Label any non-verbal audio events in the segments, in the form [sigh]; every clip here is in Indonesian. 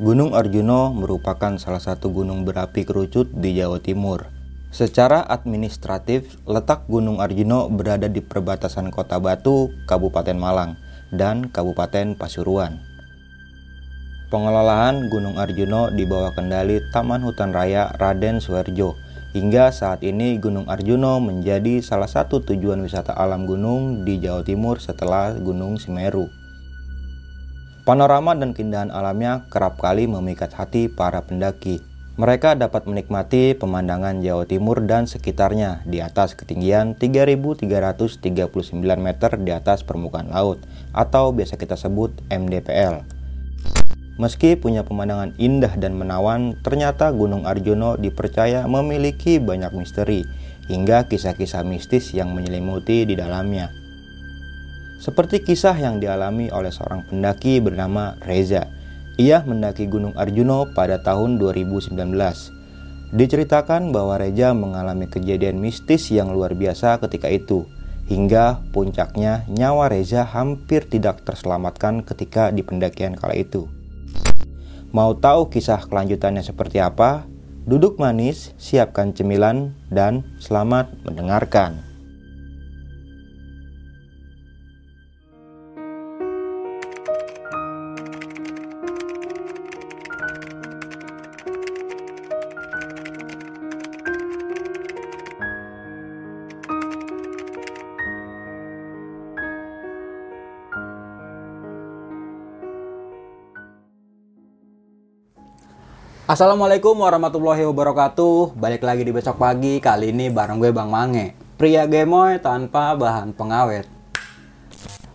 Gunung Arjuno merupakan salah satu gunung berapi kerucut di Jawa Timur. Secara administratif, letak Gunung Arjuno berada di perbatasan Kota Batu, Kabupaten Malang, dan Kabupaten Pasuruan. Pengelolaan Gunung Arjuno di bawah kendali Taman Hutan Raya Raden Suherjo. Hingga saat ini Gunung Arjuno menjadi salah satu tujuan wisata alam gunung di Jawa Timur setelah Gunung Semeru. Panorama dan keindahan alamnya kerap kali memikat hati para pendaki. Mereka dapat menikmati pemandangan Jawa Timur dan sekitarnya di atas ketinggian 3.339 meter di atas permukaan laut atau biasa kita sebut MDPL. Meski punya pemandangan indah dan menawan, ternyata Gunung Arjuno dipercaya memiliki banyak misteri hingga kisah-kisah mistis yang menyelimuti di dalamnya. Seperti kisah yang dialami oleh seorang pendaki bernama Reza. Ia mendaki Gunung Arjuno pada tahun 2019. Diceritakan bahwa Reza mengalami kejadian mistis yang luar biasa ketika itu. Hingga puncaknya nyawa Reza hampir tidak terselamatkan ketika di pendakian kala itu. Mau tahu kisah kelanjutannya seperti apa? Duduk manis, siapkan cemilan, dan selamat mendengarkan. Assalamualaikum warahmatullahi wabarakatuh Balik lagi di besok pagi Kali ini bareng gue Bang Mange Pria gemoy tanpa bahan pengawet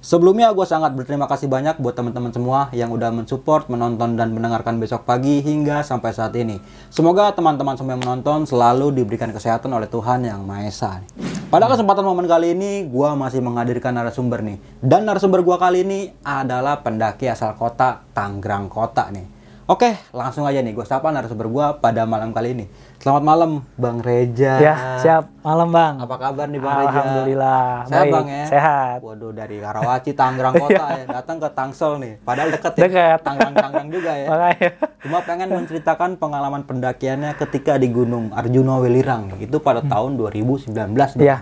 Sebelumnya gue sangat berterima kasih banyak buat teman-teman semua yang udah mensupport, menonton dan mendengarkan besok pagi hingga sampai saat ini. Semoga teman-teman semua yang menonton selalu diberikan kesehatan oleh Tuhan yang Maha Esa. Pada kesempatan momen kali ini, gue masih menghadirkan narasumber nih. Dan narasumber gue kali ini adalah pendaki asal kota Tanggerang Kota nih. Oke, langsung aja nih gue sapa narasumber gue pada malam kali ini. Selamat malam, Bang Reja. Ya, siap. Malam, Bang. Apa kabar nih, Bang Reja? Alhamdulillah. Sehat, Baik, Bang ya? Sehat. Waduh, dari Karawaci, Tangerang Kota [laughs] ya. Datang ke Tangsel nih. Padahal deket ya. Deket. Tangerang-Tangerang juga ya. Makanya. Cuma pengen menceritakan pengalaman pendakiannya ketika di Gunung Arjuna Welirang. Itu pada tahun 2019. Bang. Iya.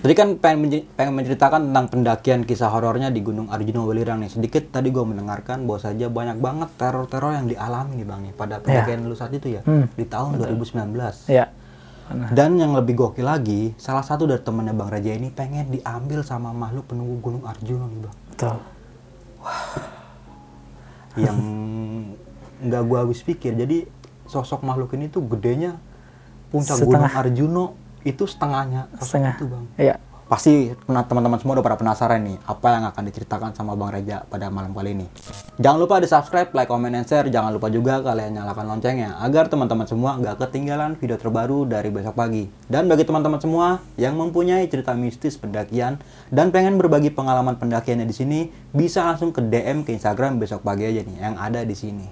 Tadi kan pengen, menceritakan tentang pendakian kisah horornya di Gunung Arjuna Welirang nih. Sedikit tadi gue mendengarkan bahwa saja banyak banget teror-teror yang dialami nih Bang nih pada pendakian lu saat itu ya. Hmm. Di tahun 2019. Iya. Dan yang lebih gokil lagi, salah satu dari temennya Bang Raja ini pengen diambil sama makhluk penunggu Gunung Arjuna nih Bang. Betul. Yang nggak gua habis pikir. Jadi sosok makhluk ini tuh gedenya puncak Setengah. Gunung Arjuna itu setengahnya Setengah. itu Bang. Iya. Pasti pernah teman-teman semua udah pada penasaran nih apa yang akan diceritakan sama Bang Reja pada malam kali ini. Jangan lupa di subscribe, like, comment, and share. Jangan lupa juga kalian nyalakan loncengnya agar teman-teman semua nggak ketinggalan video terbaru dari besok pagi. Dan bagi teman-teman semua yang mempunyai cerita mistis pendakian dan pengen berbagi pengalaman pendakiannya di sini, bisa langsung ke DM ke Instagram besok pagi aja nih yang ada di sini.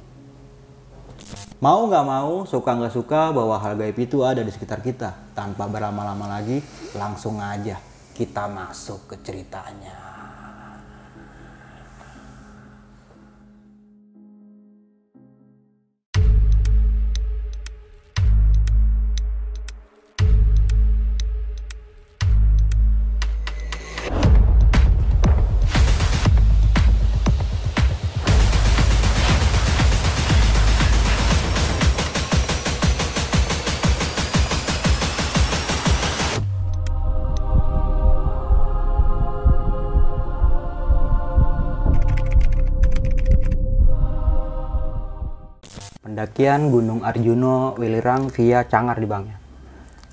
Mau nggak mau, suka nggak suka bahwa hal gaib itu ada di sekitar kita. Tanpa berlama-lama lagi, langsung aja kita masuk ke ceritanya. Pendakian Gunung Arjuno Welirang via Cangar di Bang ya.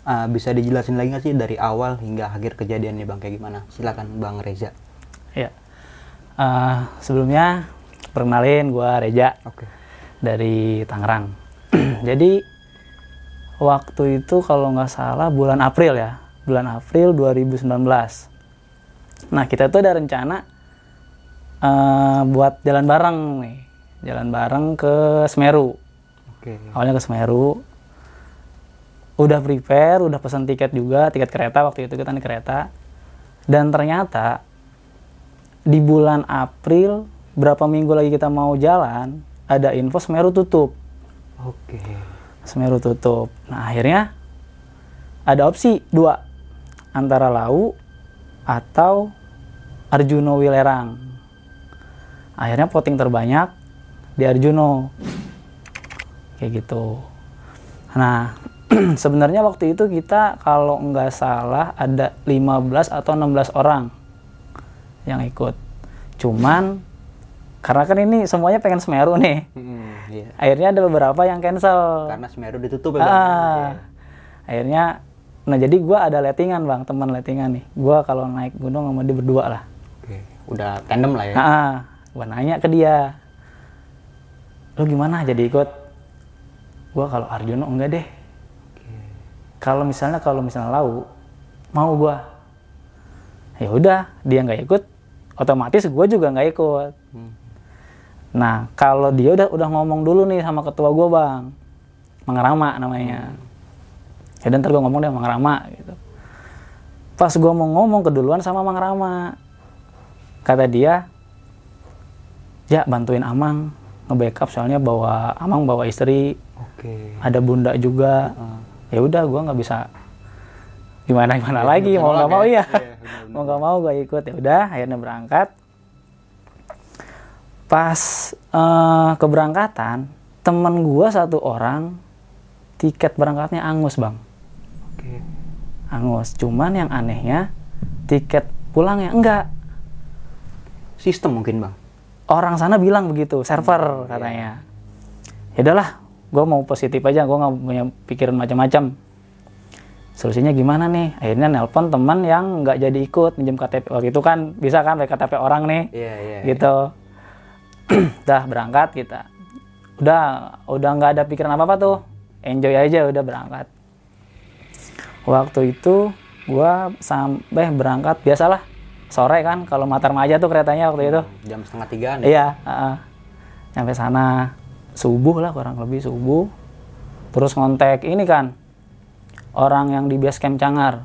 Ah, bisa dijelasin lagi nggak sih dari awal hingga akhir kejadian nih Bang kayak gimana? Silakan Bang Reza. Iya. Eh, sebelumnya perkenalin gua Reja Oke. dari Tangerang. [clears throat] Jadi waktu itu kalau nggak salah bulan April ya, bulan April 2019. Nah kita tuh ada rencana eh, buat jalan bareng nih, jalan bareng ke Semeru. Oke. awalnya ke Semeru udah prepare udah pesan tiket juga tiket kereta waktu itu kita naik kereta dan ternyata di bulan April berapa minggu lagi kita mau jalan ada info Semeru tutup. Oke. Semeru tutup. Nah akhirnya ada opsi dua antara Lau atau Arjuno Wilerang. Akhirnya voting terbanyak di Arjuno. Kayak gitu. Nah [clears throat] sebenarnya waktu itu kita kalau nggak salah ada 15 atau 16 orang yang ikut. Cuman karena kan ini semuanya pengen Semeru nih. Hmm, iya. Akhirnya ada beberapa yang cancel. Karena Semeru ditutup ya? Ah, akhirnya, nah jadi gua ada lettingan bang, teman lettingan nih. Gua kalau naik gunung sama dia berdua lah. Oke. Udah tandem lah ya. Nah, gua nanya ke dia, lu gimana jadi ikut? Gua kalau Arjuno enggak deh. Kalau misalnya kalau misalnya Lau, mau gua. Ya udah, dia nggak ikut, otomatis gua juga nggak ikut. Hmm. Nah, kalau dia udah udah ngomong dulu nih sama ketua gua bang, Mang Rama namanya. Ya udah ntar gua ngomong deh Mang Rama gitu. Pas gua mau ngomong keduluan sama Mang Rama, kata dia, ya bantuin Amang nge-backup soalnya bawa Amang bawa istri, Oke. ada bunda juga. Ah. Ya udah gua nggak bisa gimana gimana Ya, lagi mau nggak mau ya. ya, Iya, benar-benar. mau nggak mau gua ikut ya udah akhirnya berangkat pas eh, keberangkatan temen gua satu orang tiket berangkatnya angus bang Oke. angus cuman yang anehnya tiket pulangnya enggak Sistem mungkin, Bang. orang sana bilang begitu server katanya ya udahlah gue mau positif aja gue nggak punya pikiran macam-macam. Solusinya gimana nih? Akhirnya nelpon teman yang nggak jadi ikut minjem KTP waktu itu kan bisa kan KTP orang nih. Iya, iya. gitu. [clears throat] Udah berangkat kita. Udah udah nggak ada pikiran apa apa tuh. Enjoy aja udah berangkat. Waktu itu gua sampai berangkat biasalah. Sore kan kalau Matar Maja tuh keretanya waktu itu. Jam setengah tigaan ya? iya heeh. nyampe sana subuh lah kurang lebih subuh terus ngontek ini kan orang yang di base camp Cangar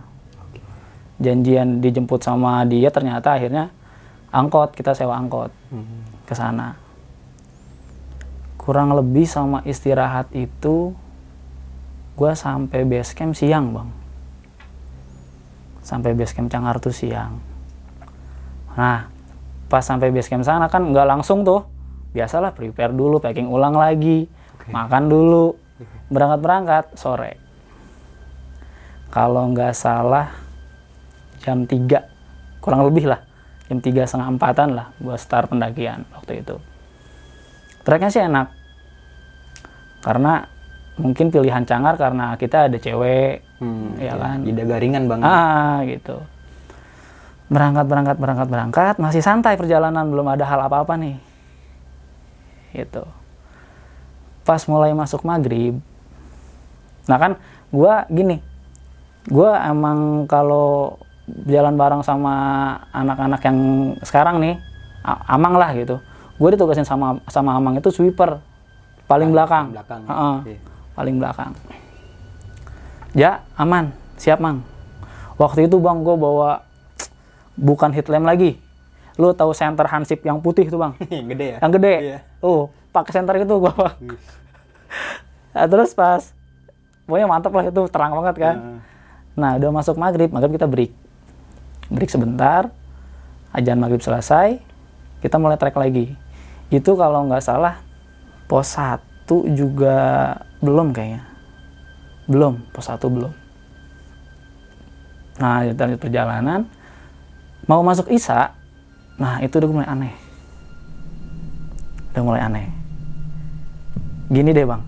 janjian dijemput sama dia ternyata akhirnya angkot kita sewa angkot Hmm. ke sana. Kurang lebih sama istirahat itu gua sampai base camp siang, Bang. Sampai base camp Cangar tuh siang. Nah, pas sampai base camp sana kan nggak langsung tuh. Biasalah prepare dulu, packing ulang lagi, makan dulu, berangkat-berangkat sore. Kalau nggak salah jam 3, kurang lebih lah, jam tiga setengah empatan lah buat start pendakian waktu itu. Treknya sih enak, karena mungkin pilihan cangar karena kita ada cewek, Hmm, ya kan. Tidak garingan, Bang. Ah gitu. Berangkat, berangkat, berangkat, berangkat, masih santai perjalanan, belum ada hal apa-apa nih. Gitu. Pas mulai masuk maghrib, nah kan gua gini, gua emang kalau jalan bareng sama anak-anak yang sekarang nih, Amang lah gitu. Gue ditugasin sama sama Amang itu sweeper, paling belakang. belakang. Heeh, Iya. paling belakang. Ya, aman. Siap, Mang. Waktu itu Bang, gue bawa bukan headlamp lagi. Lu tahu center hansip yang putih tuh, Bang? [laughs] Yang gede ya? Yang gede. Iya. Oh, pakai center itu gua, Bang. [laughs] Nah, terus pas pokoknya mantep lah itu, terang banget kan. Heeh. Nah, udah masuk maghrib, maghrib kita break. Break sebentar, ajan maghrib selesai, kita mulai trek lagi. Itu kalau nggak salah, pos 1 juga belum kayaknya. Belum, pos 1 belum. Nah, lanjut perjalanan, mau masuk Isa, nah itu udah mulai aneh. Udah mulai aneh. Gini deh bang,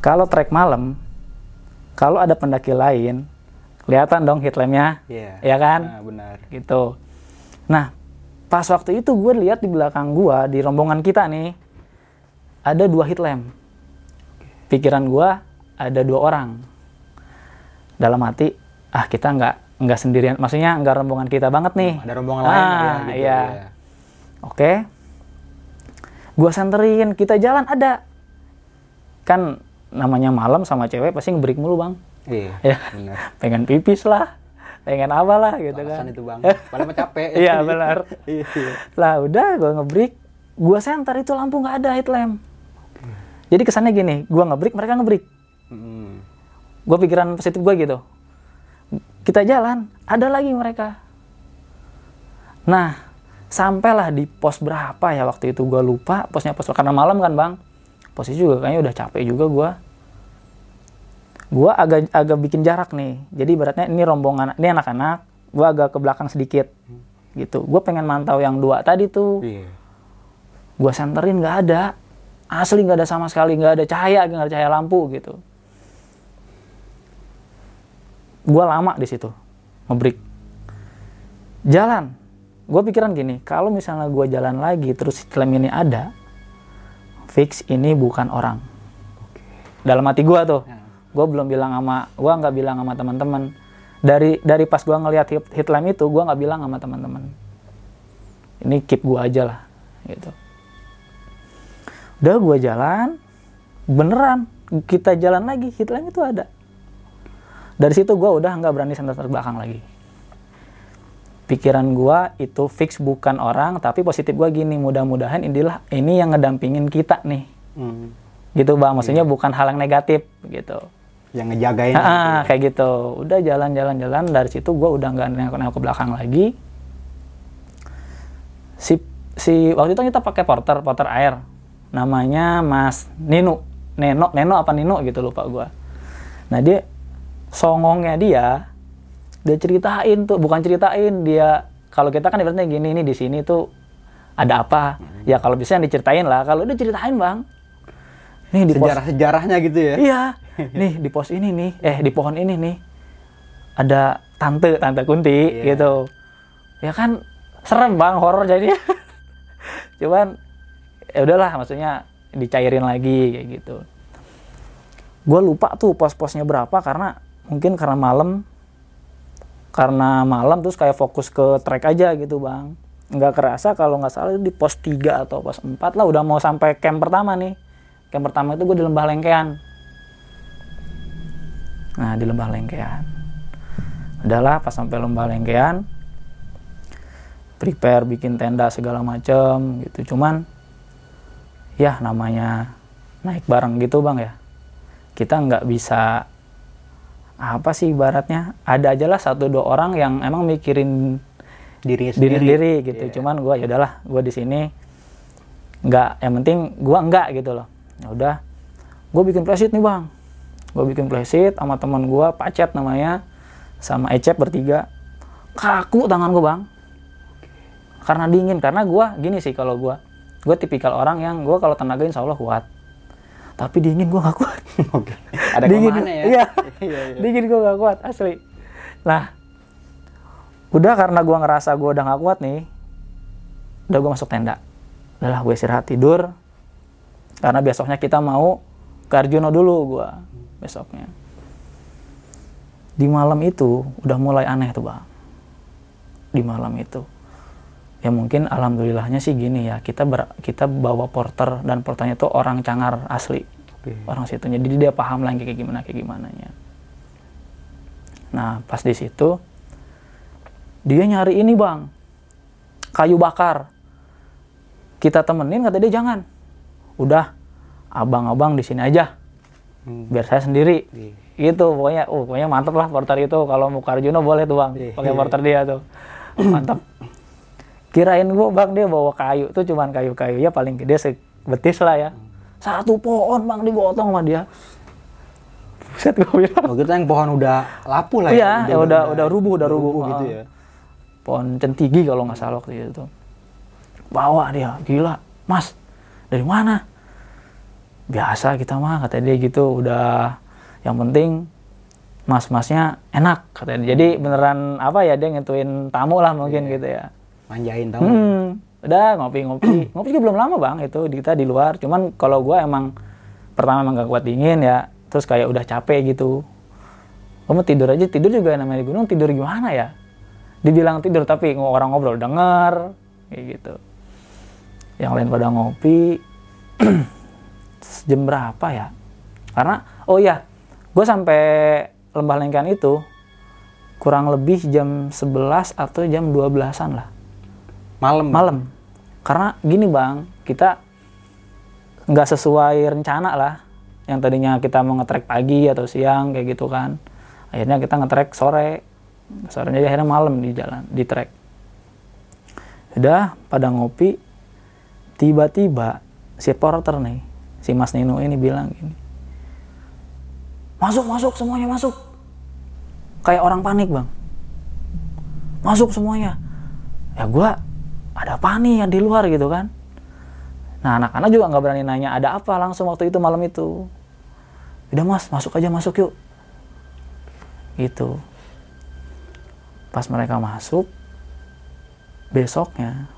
kalau trek malam, kalau ada pendaki lain, kelihatan dong headlampnya, Iya. ya kan? Nah, benar. gitu. Nah, pas waktu itu gue lihat di belakang gua di rombongan kita nih ada dua headlamp. Pikiran gua ada dua orang. Dalam hati, ah kita nggak nggak sendirian, maksudnya nggak rombongan kita banget nih. Ada rombongan lain Ah, ya gitu. iya. Oke. Gua senterin, kita jalan ada. Kan namanya malam sama cewek pasti ngebreak mulu, Bang. Iya. [laughs] Ya. Pengen pipis lah, pengen apa lah gitu kan. Alasan itu, Bang. [laughs] Paling mah capek. [laughs] Iya, benar. Iya, lah udah gue ngebreak gua center itu lampu nggak ada headlamp jadi kesannya gini gua ngebreak mereka ngebreak Hmm. gue pikiran positif gue gitu kita jalan ada lagi mereka. Nah sampailah di pos berapa ya waktu itu gue lupa posnya pos karena malam kan bang. Posisi juga kayaknya udah capek juga gue gue agak agak bikin jarak nih. Jadi ibaratnya ini rombongan ini anak-anak gue agak ke belakang sedikit gitu. Gue pengen mantau yang dua tadi tuh. Iya. gue senterin nggak ada. Asli nggak ada sama sekali nggak ada cahaya nggak ada cahaya lampu gitu gue lama di situ ngebreak. Jalan. Gue pikiran gini kalau misalnya gue jalan lagi terus klaim ini ada fix ini bukan orang. Dalam hati gue tuh. Gue belum bilang sama gue nggak bilang sama teman-teman. Dari dari pas gue ngelihat hit, hitlam itu gue nggak bilang sama teman-teman. Ini keep gue aja lah gitu. Udah gue jalan beneran kita jalan lagi hitlam itu ada dari situ gue udah nggak berani center belakang lagi pikiran gue itu fix bukan orang tapi positif gue gini mudah-mudahan inilah ini yang ngedampingin kita nih Hmm. gitu bang maksudnya bukan hal yang negatif gitu Yang ngejagain. Ah, kayak gitu. Udah jalan-jalan-jalan dari situ gue udah nggak nengok-nengok ke belakang lagi. Si si waktu itu kita pakai porter porter air, namanya Mas Nino, Neno, Neno apa Nino gitu lupa gue. Nah dia songongnya dia, dia ceritain tuh, bukan ceritain dia. Kalau kita kan ibaratnya gini nih di sini tuh ada apa? Ya kalau bisa yang diceritain lah. Kalau dia ceritain bang, nih di pos Sejarah-sejarahnya gitu ya. Iya. Nih di pos ini nih, eh di pohon ini nih ada tante, tante Kunti Iya. gitu. Ya kan serem bang, horor jadi. [laughs] Cuman ya udahlah, maksudnya dicairin lagi kayak gitu. Gue lupa tuh pos-posnya berapa karena mungkin karena malam, karena malam terus kayak fokus ke trek aja gitu bang. Nggak kerasa kalau nggak salah di pos 3 atau pos 4 lah udah mau sampai camp pertama nih. Camp pertama itu gue di Lembah Lengkean. Nah, di Lembah Lengkean. Udahlah, pas sampai Lembah Lengkean, prepare bikin tenda segala macem gitu. Cuman, ya namanya naik bareng gitu bang ya. Kita nggak bisa apa sih ibaratnya ada aja lah satu dua orang yang emang mikirin Diri diri sendiri. sendiri gitu. Iya. Cuman gua ya udahlah, gua di sini nggak yang penting gua enggak gitu loh. Ya udah, gue bikin flashit nih bang. Gue bikin flashit sama teman gua Pacet namanya, sama Ecep bertiga. Kaku tangan gua bang. Karena dingin, karena gua gini sih kalau gua, gue tipikal orang yang gua kalau tenaga insya Allah kuat. Tapi dingin gua nggak kuat. [laughs] Oke. Ada dingin, ke mana ya? Iya, [laughs] Iya, iya. dingin gue gak kuat asli. Nah, udah karena gua ngerasa gua udah gak kuat nih, udah gua masuk tenda. Udahlah gue istirahat tidur, karena besoknya kita mau ke Arjuno dulu gua besoknya. Di malam itu udah mulai aneh tuh bang. Di malam itu. Ya mungkin alhamdulillahnya sih gini ya, kita ber- kita bawa porter dan porternya itu orang cangar asli Oke. orang situ jadi dia paham lagi kayak gimana kayak gimana nya nah pas di situ dia nyari ini bang kayu bakar. Kita temenin kata dia jangan. Udah abang-abang di sini aja. Hmm. biar saya sendiri. Iya. gitu pokoknya oh pokoknya mantep lah porter itu. Kalau mau ke Arjuna boleh tuh bang Iya. pakai porter dia tuh. Mantap kirain gua bang dia bawa kayu. Tuh cuman kayu-kayu ya paling gede sebetis lah ya. Satu pohon bang digotong sama dia. Buset gue bilang. Oh, kita yang pohon udah lapu lah iya ya udah udah rubuh udah rubuh gitu Ah. ya. pohon centigi kalau nggak salah waktu itu. Bawa dia gila mas dari mana? Biasa kita mah kata dia gitu udah yang penting mas-masnya enak katanya. Jadi beneran apa ya dia ngentuin tamu lah mungkin gitu ya Manjain tahu. Hmm, udah ngopi-ngopi. ngopi juga belum lama bang itu kita di luar. Cuman kalau gua emang pertama emang gak kuat dingin ya, terus kayak udah capek gitu. Kamu tidur aja tidur juga namanya di gunung tidur gimana ya? Dibilang tidur tapi ng- orang ngobrol denger kayak gitu. Yang lain pada ngopi. [clears throat] Jam berapa ya? Karena oh iya, gue sampai lembah lengkan itu kurang lebih jam 11 atau jam 12-an lah Malam. malam. Karena gini bang kita nggak sesuai rencana lah. Yang tadinya kita mau ngetrek pagi atau siang kayak gitu kan. Akhirnya kita ngetrek sore. Sorenya akhirnya malam di jalan di trek udah pada ngopi tiba-tiba si porter nih si Mas Nino ini bilang gini masuk masuk semuanya masuk. Kayak orang panik bang. Masuk semuanya. Ya gua ada apa nih yang di luar gitu kan? Nah anak-anak juga nggak berani nanya ada apa? langsung waktu itu malam itu. Udah mas masuk aja masuk yuk. Gitu. Pas mereka masuk besoknya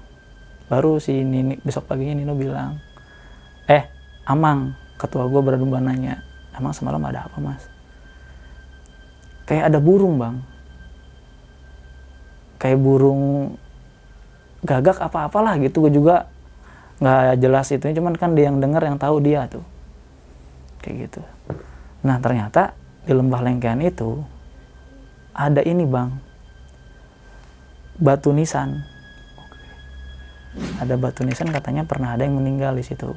baru si Nini besok paginya Nino bilang eh Amang ketua gue berdua nanya emang semalam ada apa mas? Kayak ada burung bang. Kayak burung gagak apa-apalah gitu. Gue juga nggak jelas itu. Cuman kan dia yang dengar yang tahu dia tuh. Kayak gitu. Nah ternyata di lembah lengkean itu ada ini bang. Batu nisan. Ada batu nisan katanya pernah ada yang meninggal di situ.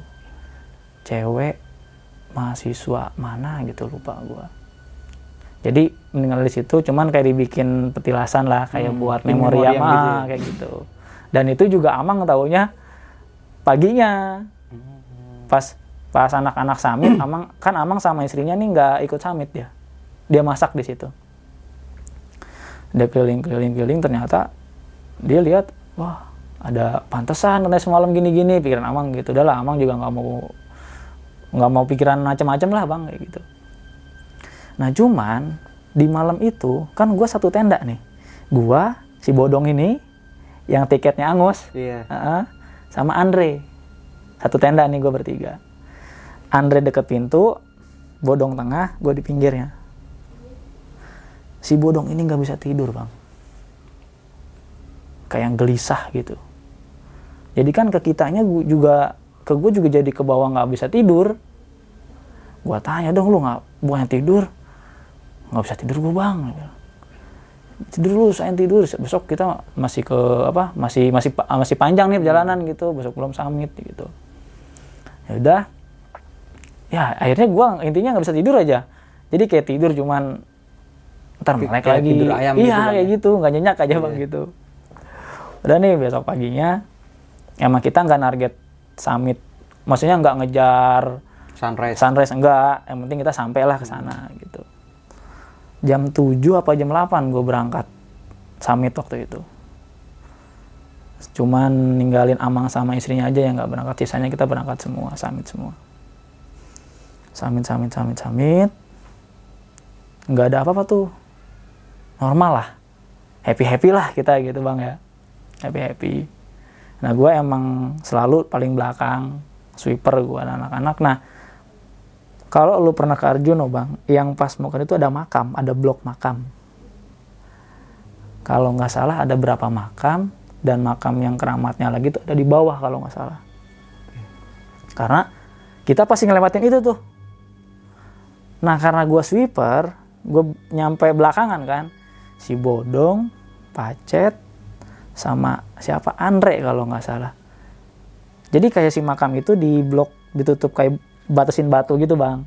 Cewek mahasiswa mana gitu lupa gua. Jadi meninggal di situ cuman kayak dibikin petilasan lah kayak Hmm, buat memoriam memoriam ah, gitu ya. kayak gitu dan itu juga amang taunya paginya. Pas pas anak-anak samit [clears throat] amang kan amang sama istrinya nih nggak ikut samit dia. Dia masak di situ. Dia keliling keliling keliling ternyata dia lihat wah ada pantesan katanya semalam gini-gini. Pikiran amang gitu. Udah lah amang juga nggak mau nggak mau pikiran macam-macam lah bang kayak gitu. Nah cuman di malam itu kan gua satu tenda nih. Gua si bodong ini yang tiketnya angus. Iya. Heeh. sama Andre. Satu tenda nih gue bertiga. Andre deket pintu bodong tengah gue di pinggirnya. Si bodong ini nggak bisa tidur bang. Kayak yang gelisah gitu. Jadi kan ke kitanya gua juga ke gue juga jadi ke bawah nggak bisa tidur. Gue tanya dong lu nggak bukannya tidur? Nggak bisa tidur gue bang tidur dulu saya tidur. Besok kita masih ke apa masih masih masih panjang nih perjalanan gitu. Besok belum summit gitu. Ya udah. Ya akhirnya gua intinya nggak bisa tidur aja. Jadi kayak tidur cuman ntar melek kayak lagi. tidur ayam iya gitu, kayak ya? gitu. Nggak nyenyak aja bang Iya. gitu. Udah nih besok paginya emang kita nggak target summit. Maksudnya nggak ngejar Sunrise. sunrise enggak. Yang penting kita sampailah ke sana gitu jam 7 apa jam 8 gue berangkat summit waktu itu. Cuman ninggalin Amang sama istrinya aja yang nggak berangkat. Sisanya kita berangkat semua summit semua. Summit summit summit summit. Nggak ada apa-apa tuh. Normal lah. Happy happy lah kita gitu bang ya. Happy happy nah gue emang selalu paling belakang sweeper gue anak-anak. Nah kalau lu pernah ke Arjuno bang, yang pas mau itu ada makam, ada blok makam. Kalau nggak salah ada berapa makam dan makam yang keramatnya lagi itu ada di bawah kalau nggak salah. Karena kita pasti ngelewatin itu tuh. Nah karena gua sweeper, gue nyampe belakangan kan, si Bodong, Pacet, sama siapa Andre kalau nggak salah. Jadi kayak si makam itu di blok ditutup kayak batasin batu gitu bang,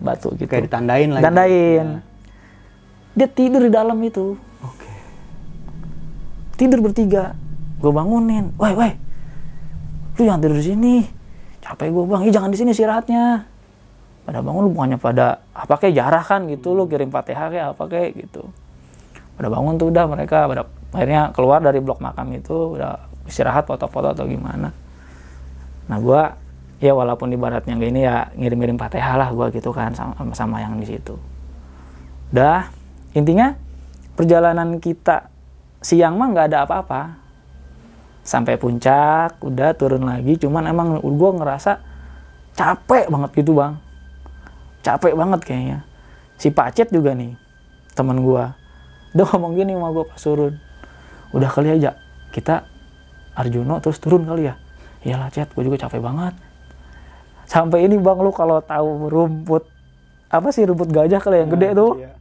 batu gitu. Kayak ditandain lagi. Tandain. Ya. Dia tidur di dalam itu. Oke. Tidur bertiga. Gue bangunin. Woi, woi. Lu jangan tidur di sini. Capek gue bang. Ih, jangan di sini istirahatnya. Pada bangun lu bukannya pada apa kayak jarah kan gitu lu kirim fatihah kayak apa kayak gitu. Pada bangun tuh udah mereka pada akhirnya keluar dari blok makam itu udah istirahat foto-foto atau gimana. Nah gua ya walaupun ibaratnya gak ini ya ngirim-ngirim fatihah lah gua gitu kan sama, sama yang di situ. Udah intinya perjalanan kita siang mah nggak ada apa-apa. Sampai puncak udah turun lagi cuman emang gue ngerasa capek banget gitu bang. Capek banget kayaknya. Si Pacet juga nih teman gue dia ngomong gini sama gue pas turun. Udah kali aja kita Arjuno terus turun kali ya. Iyalah Cet gue juga capek banget sampai ini bang lu kalau tahu rumput apa sih rumput gajah kali yang gede tuh? Iya.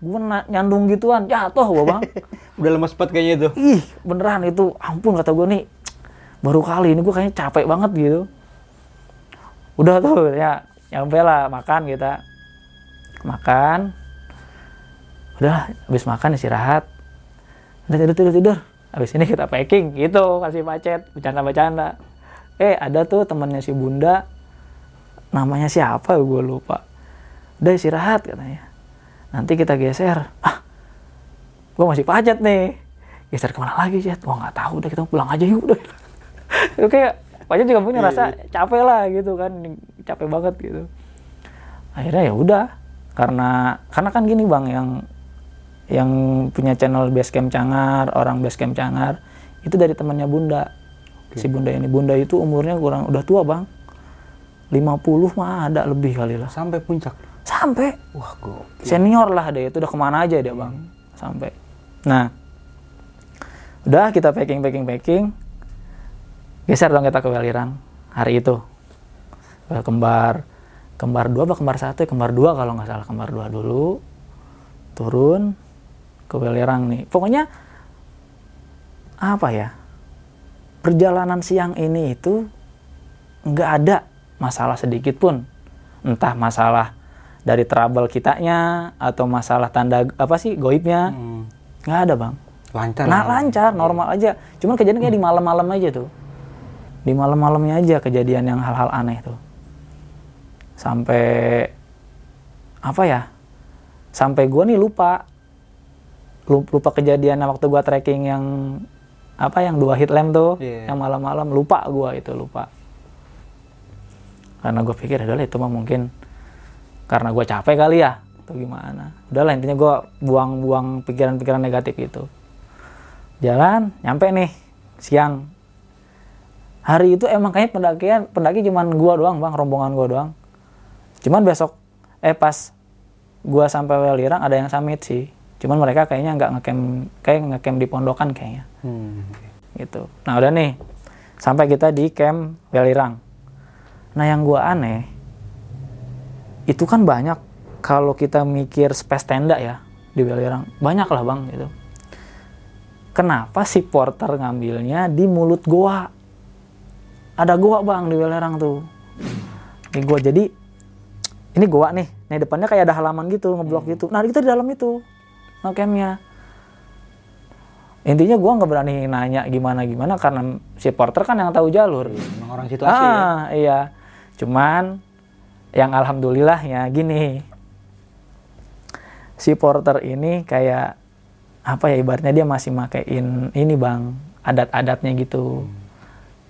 gue nyandung gituan jatuh gue bang. [laughs] Udah lemes banget kayaknya itu. ih beneran itu ampun kata gue nih. Baru kali ini gue kayaknya capek banget gitu. Udah tuh ya nyampe lah makan kita. Makan. Udah habis makan istirahat. Udah tidur tidur tidur. Habis ini kita packing gitu kasih pacet bercanda bercanda eh ada tuh temannya si bunda namanya siapa? Gue lupa. Udah istirahat katanya. Nanti kita geser. Ah gue masih pacet nih. Geser ke mana lagi Jet? Wah nggak tahu udah kita pulang aja yuk udah. [laughs] Oke pacet juga punya rasa capek lah gitu kan capek banget gitu. Akhirnya ya udah karena karena kan gini bang yang yang punya channel Basecamp Cangar orang Basecamp Cangar itu dari temannya Bunda. Si Bunda ini Bunda itu umurnya kurang udah tua bang 50 mah ada lebih kali lah. Sampai puncak. sampai. Wah, gue. senior lah dia itu udah ke mana aja dia bang? Sampai. Nah udah kita packing packing packing. Geser dong kita ke Welirang hari itu. Ke kembar kembar dua apa kembar satu ya? kembar dua kalau nggak salah kembar dua dulu. Turun ke Welirang nih. Pokoknya apa ya? Perjalanan siang ini itu nggak ada masalah sedikit pun. Entah masalah dari trouble kitanya atau masalah tanda apa sih goibnya. Hmm. nggak ada bang. Lancar. nah lancar normal aja. Cuman kejadian kayak di malam-malam aja tuh. Di malam-malamnya aja kejadian yang hal-hal aneh tuh. Sampai apa ya sampai gua nih lupa. Lu- lupa kejadian waktu gua trekking yang apa yang dua hit lamp tuh. Iya. yang malam-malam lupa gua itu lupa karena gue pikir adalah itu mah mungkin karena gue capek kali ya atau gimana udahlah intinya gue buang-buang pikiran-pikiran negatif itu jalan nyampe nih siang hari itu emang kayaknya pendakian pendaki cuman gua doang bang rombongan gua doang cuman besok eh pas gua sampai Welirang ada yang summit sih cuman mereka kayaknya nggak ngecamp kayak ngecamp di pondokan kayaknya Hmm. gitu. Nah udah nih, sampai kita di camp Welirang. Nah yang gua aneh, itu kan banyak kalau kita mikir space tenda ya di Welirang, banyak lah bang gitu. Kenapa si porter ngambilnya di mulut goa? Ada goa bang di Welirang tuh. Di gua jadi, ini goa nih, nih depannya kayak ada halaman gitu, ngeblok gitu. Nah kita di dalam itu, ngecampnya intinya gua nggak berani nanya gimana gimana karena si porter kan yang tahu jalur Emang orang situasi ya. ah iya cuman yang alhamdulillah ya gini. Si porter ini kayak apa ya ibaratnya dia masih makein ini bang adat-adatnya gitu.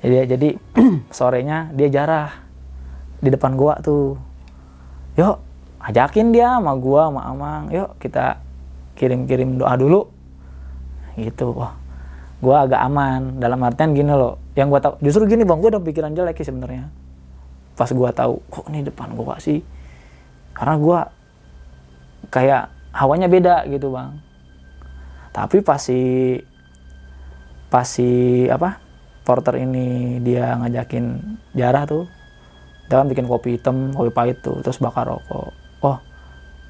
Jadi jadi [clears throat] sorenya dia jarah di depan gua tuh. Yuk ajakin dia sama gua sama Amang. Yuk kita kirim-kirim doa dulu. Gitu. Wah gua agak aman. Dalam artian gini loh. Yang gua tahu justru gini bang gua udah pikiran jelek sih sebenarnya pas gua tahu kok ini depan gua sih? Karena gua kayak hawanya beda gitu bang. Tapi pas si pas si apa porter ini dia ngajakin jarah tuh dia kan bikin kopi hitam kopi pahit tuh terus bakar rokok. Oh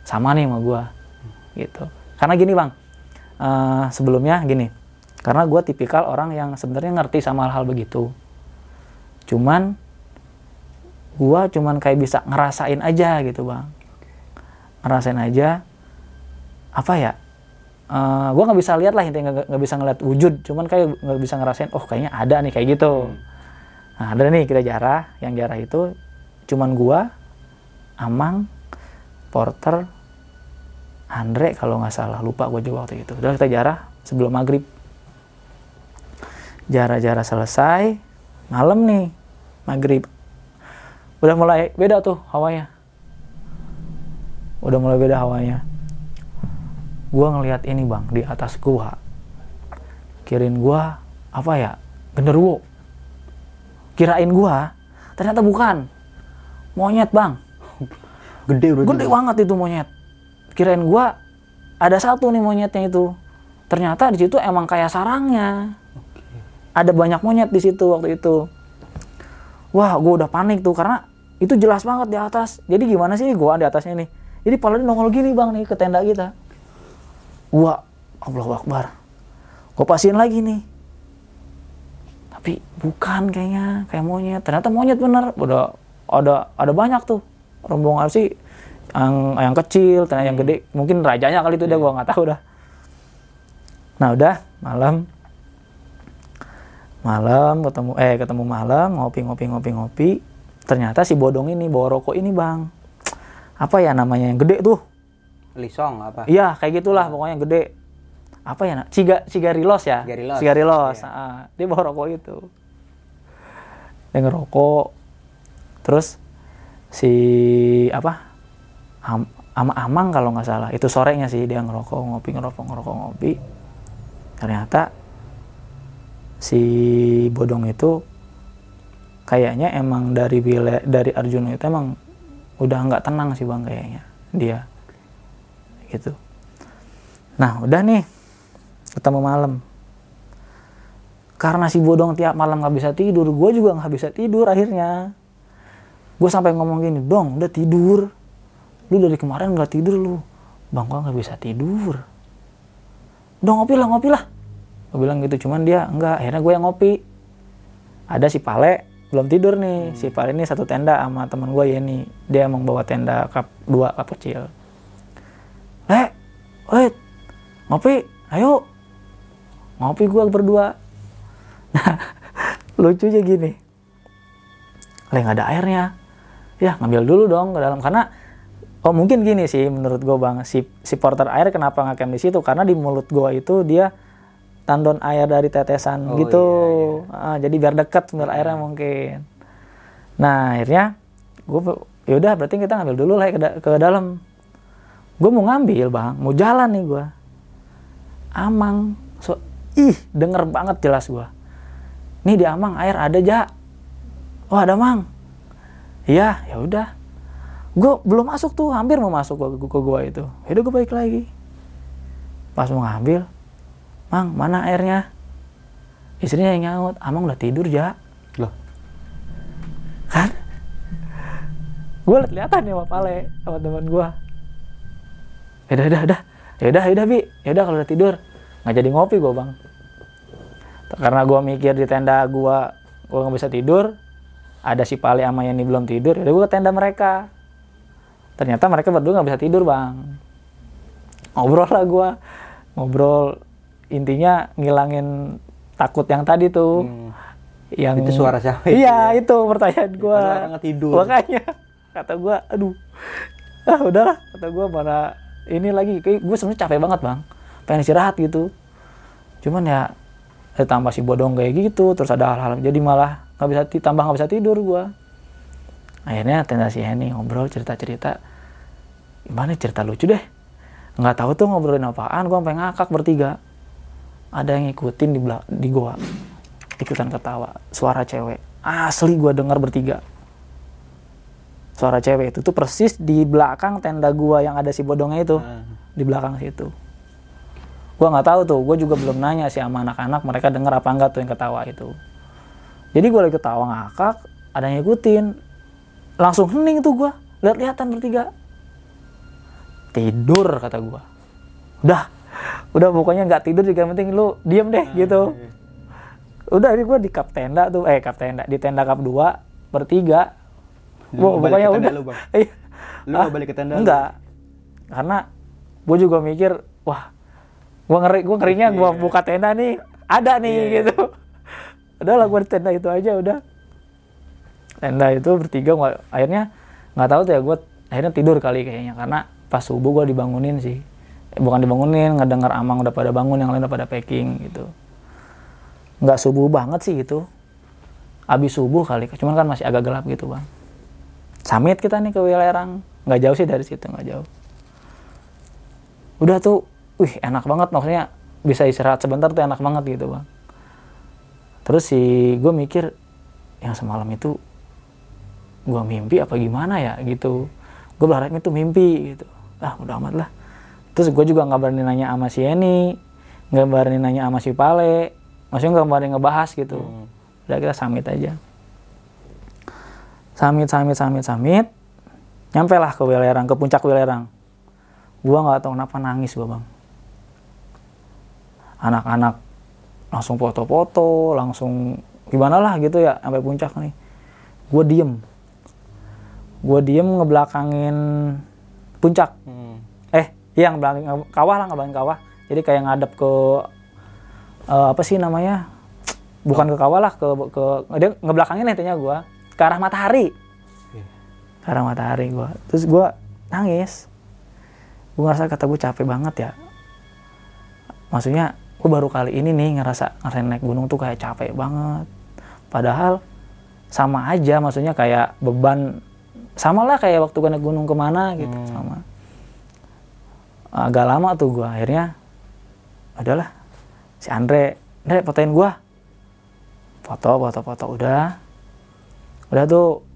sama nih sama gua gitu. Karena gini bang eh, sebelumnya gini karena gue tipikal orang yang sebenarnya ngerti sama hal-hal begitu. Cuman gue cuman kayak bisa ngerasain aja gitu bang. Ngerasain aja apa ya eh gue nggak bisa lihat lah intinya nggak bisa ngeliat wujud. Cuman kayak nggak bisa ngerasain oh kayaknya ada nih kayak gitu. Nah ada nih kita jarah. Yang jarah itu cuman gua Amang Porter Andre kalau nggak salah. Lupa gue juga waktu itu. Udah kita jarah sebelum maghrib. Jarah-jarah selesai. Malam nih maghrib udah mulai beda tuh hawanya udah mulai beda hawanya gua ngelihat ini bang di atas gua. Kirain gua apa ya? Genderuwo. Kirain gua ternyata bukan. Monyet bang. Gede udah. gede banget itu monyet. Kirain gua ada satu nih monyetnya itu. Ternyata di situ emang kayak sarangnya. Ada banyak monyet di situ waktu itu. Wah gua udah panik tuh karena itu jelas banget di atas. Jadi gimana sih gua di atasnya nih jadi palanya nongol gini bang nih ke tenda kita. Gua Allah Akbar. Gua pastiin lagi nih. Tapi bukan kayaknya kayak monyet. Ternyata monyet bener. Udah ada ada banyak tuh. Rombongan sih? Yang yang kecil ternyata yang gede. Mungkin rajanya kali itu udah gua nggak tahu dah. Nah udah malam. Malam ketemu eh ketemu malam ngopi ngopi ngopi ngopi ternyata si bodong ini bawa rokok ini bang apa ya namanya yang gede tuh Lisong apa? iya kayak gitulah pokoknya yang gede apa ya ciga cigarilos ya Cigarilos. cigarilos Iya. ah. dia bawa rokok itu dia ngerokok terus si apa Am, ama amang kalau nggak salah itu sorenya sih dia ngerokok ngopi ngerokok ngerokok ngopi ternyata si bodong itu kayaknya emang dari wila- dari Arjuna itu emang udah nggak tenang sih bang kayaknya dia. Gitu. Nah udah nih ketemu malam. Karena si bodong tiap malam nggak bisa tidur gue juga nggak bisa tidur akhirnya. Gue sampai ngomong gini dong udah tidur. Lu dari kemarin nggak tidur lu. Bang gua nggak bisa tidur. Dong ngopi lah ngopi lah. Gue bilang gitu cuman dia enggak. Akhirnya gue yang ngopi. Ada si Pale belum tidur nih. Si Pale ini satu tenda sama teman gue Yeni. Dia emang bawa tenda kap dua kap kecil. Eh wait ngopi? Ayo. Ngopi gue berdua. [laughs] Nah lucunya gini. Lah nggak ada airnya. Ya ngambil dulu dong ke dalam. Karena oh mungkin gini sih menurut gue bang. Si si porter air kenapa ngacamp di situ? Karena di mulut gue itu dia tandon air dari tetesan Oh, gitu. iya, Ah, jadi biar dekat sumber airnya mungkin. Nah akhirnya gue yaudah berarti kita ngambil dulu lah ya ke, da- ke dalam. Gue mau ngambil bang. Mau jalan nih gue amang. So ih denger banget jelas gue nih di amang air ada ja. Oh ada mang. Iya ya udah. Gue belum masuk tuh hampir mau masuk ke, ke gua itu. Yaudah gue balik lagi. Pas mau ngambil mang mana airnya? Istrinya yang nyaut. Amang udah tidur ja. Loh, kan? Gue lihat-lihatan ya sama Pale sama teman gue yaudah yaudah yaudah yaudah yaudah bi. Yaudah kalau udah tidur. Nggak jadi ngopi gue bang. Karena gue mikir di tenda gue gue nggak bisa tidur. Ada si Pale sama Yani belum tidur. Yaudah gue ke tenda mereka. Ternyata mereka berdua nggak bisa tidur bang. Ngobrol lah gue ngobrol intinya ngilangin takut yang tadi tuh. Hmm. yang Itu suara siapa itu iya ya? itu pertanyaan nggak tidur. makanya kata gua aduh ah udahlah. Kata gua mana ini lagi? Kayak gue sebenarnya capek banget bang. Pengen istirahat gitu. Cuman ya eh, tambah si bodong kayak gitu terus ada hal-hal jadi malah nggak bisa tambah nggak bisa tidur gua. Akhirnya tenda si Henny ngobrol cerita-cerita. Gimana cerita lucu deh. Nggak tahu tuh ngobrolin apaan gua sampai ngakak bertiga ada yang ngikutin di belak di gua. Ikutan ketawa. Suara cewek. Asli gua dengar bertiga. Suara cewek itu tuh persis di belakang tenda gua yang ada si bodongnya itu. Ah. di belakang situ. Gua nggak tahu tuh. Gua juga belum nanya sih sama anak-anak mereka denger apa enggak tuh yang ketawa itu. Jadi gua lagi ketawa ngakak ada yang ngikutin. Langsung hening tuh gua. Lihat-lihatan bertiga. Tidur kata gua. Udah udah pokoknya nggak tidur juga yang penting lu diem deh gitu udah ini gue di kap tenda tuh eh kap tenda di tenda kap 2 bertiga Lu Gua- balik pokoknya udah lu, Bang? [laughs] Iya. Lu Ah, balik ke tenda lu? enggak karena gue juga mikir wah gue ngeri gue ngerinya gue Iya. buka tenda nih ada nih gitu [laughs] udah lah gue di tenda itu aja udah tenda itu bertiga gua, akhirnya nggak tahu tuh ya gue akhirnya tidur kali kayaknya karena pas subuh gue dibangunin sih bukan dibangunin ngedengar amang udah pada bangun yang lain udah pada packing gitu. Nggak subuh banget sih gitu abis subuh kali cuman kan masih agak gelap gitu bang. Samit kita nih ke Wilerang nggak jauh sih dari situ nggak jauh. Udah tuh wih enak banget. Maksudnya bisa istirahat sebentar tuh enak banget gitu bang. Terus si gue mikir yang semalam itu gue mimpi apa gimana ya gitu. Gue berharap itu mimpi gitu. Ah udah amat lah terus gue juga nggak berani nanya sama si Eni nggak berani nanya sama si Pale. Maksudnya nggak berani ngebahas gitu. Udah kita samit aja. Samit samit samit samit nyampe lah ke Wilerang ke puncak Wilerang gua nggak tahu kenapa nangis gua bang. Anak-anak langsung foto-foto langsung gimana lah gitu ya sampai puncak nih. Gue diem. Gue diem ngebelakangin puncak. Hmm. Iya ngebelakangin kawah lah ngebelakangin kawah. Jadi kayak ngadep ke eh, apa sih namanya? Bukan ke kawah lah ke ke dia ngebelakangin intinya gue ke arah matahari. Ke arah matahari gue terus gue nangis. Gue ngerasa kata gue capek banget ya. Maksudnya gue baru kali ini nih ngerasa ngerasain naik gunung tuh kayak capek banget. Padahal sama aja maksudnya kayak beban. Sama lah kayak waktu gue naik gunung ke mana gitu sama agak lama tuh gue akhirnya adalah si Andre Andre fotoin gue foto foto foto. Udah. Udah tuh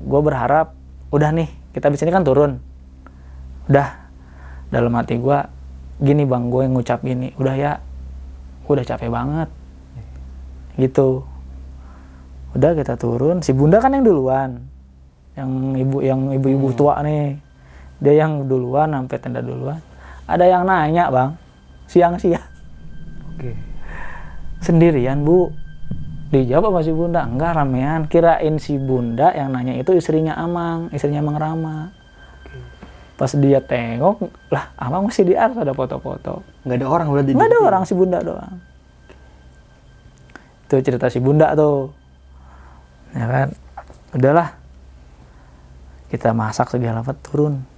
gue berharap udah nih kita di sini kan turun. Udah. Dalam hati gue gini bang gue yang ngucap gini. Udah ya. Gue udah capek banget. Gitu. Udah kita turun. Si bunda kan yang duluan. Yang ibu yang ibu-ibu tua nih. Dia yang duluan sampai tenda duluan ada yang nanya bang. Siang-siang. Oke. sendirian bu. Dijawab sama si bunda. Enggak ramean. Kirain si bunda yang nanya itu istrinya amang. Istrinya amang rama. Pas dia tengok lah amang masih di atas ada foto-foto. Nggak ada orang berarti. nggak ada orang si bunda doang. Itu cerita si bunda tuh. Ya kan? Udahlah. Kita masak segala apa turun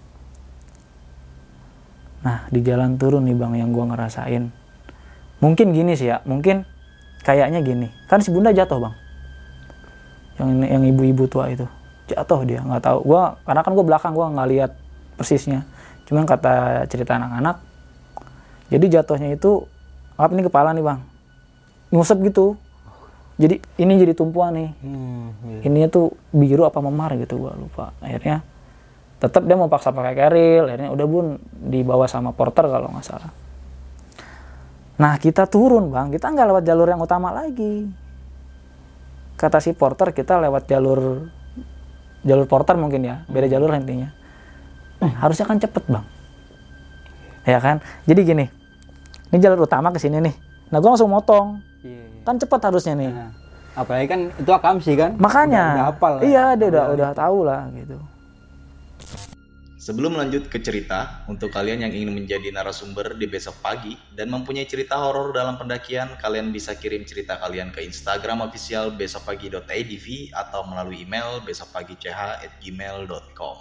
nah di jalan turun nih bang yang gua ngerasain. Mungkin gini sih ya mungkin kayaknya gini. Kan si bunda jatuh bang. Yang yang ibu-ibu tua itu. Jatuh dia nggak tahu. Gua karena kan gua belakang gua nggak lihat persisnya. Cuman kata cerita anak-anak jadi jatuhnya itu apa ini kepala nih bang. Ngusep gitu. Jadi ini jadi tumpuan nih. Hmm, iya. ininya tuh biru apa memar gitu gua lupa. Akhirnya tetap dia mau paksa pakai keril akhirnya udah bun dibawa sama porter kalau nggak salah. Nah kita turun bang. Kita nggak lewat jalur yang utama lagi. Kata si porter kita lewat jalur jalur porter mungkin ya. Beda jalur intinya. Eh, harusnya kan cepet bang. Ya kan? Jadi gini ini jalur utama ke sini nih. Nah gua langsung motong. Iya, iya. kan cepet harusnya nih. Nah, apalagi kan itu akamsi kan. makanya. Udah, udah hafal iya dia udah udah tahu lah gitu Sebelum lanjut ke cerita, untuk kalian yang ingin menjadi narasumber di besok pagi dan mempunyai cerita horor dalam pendakian, kalian bisa kirim cerita kalian ke Instagram official besokpagi.idv atau melalui email besokpagi.ch@gmail.com.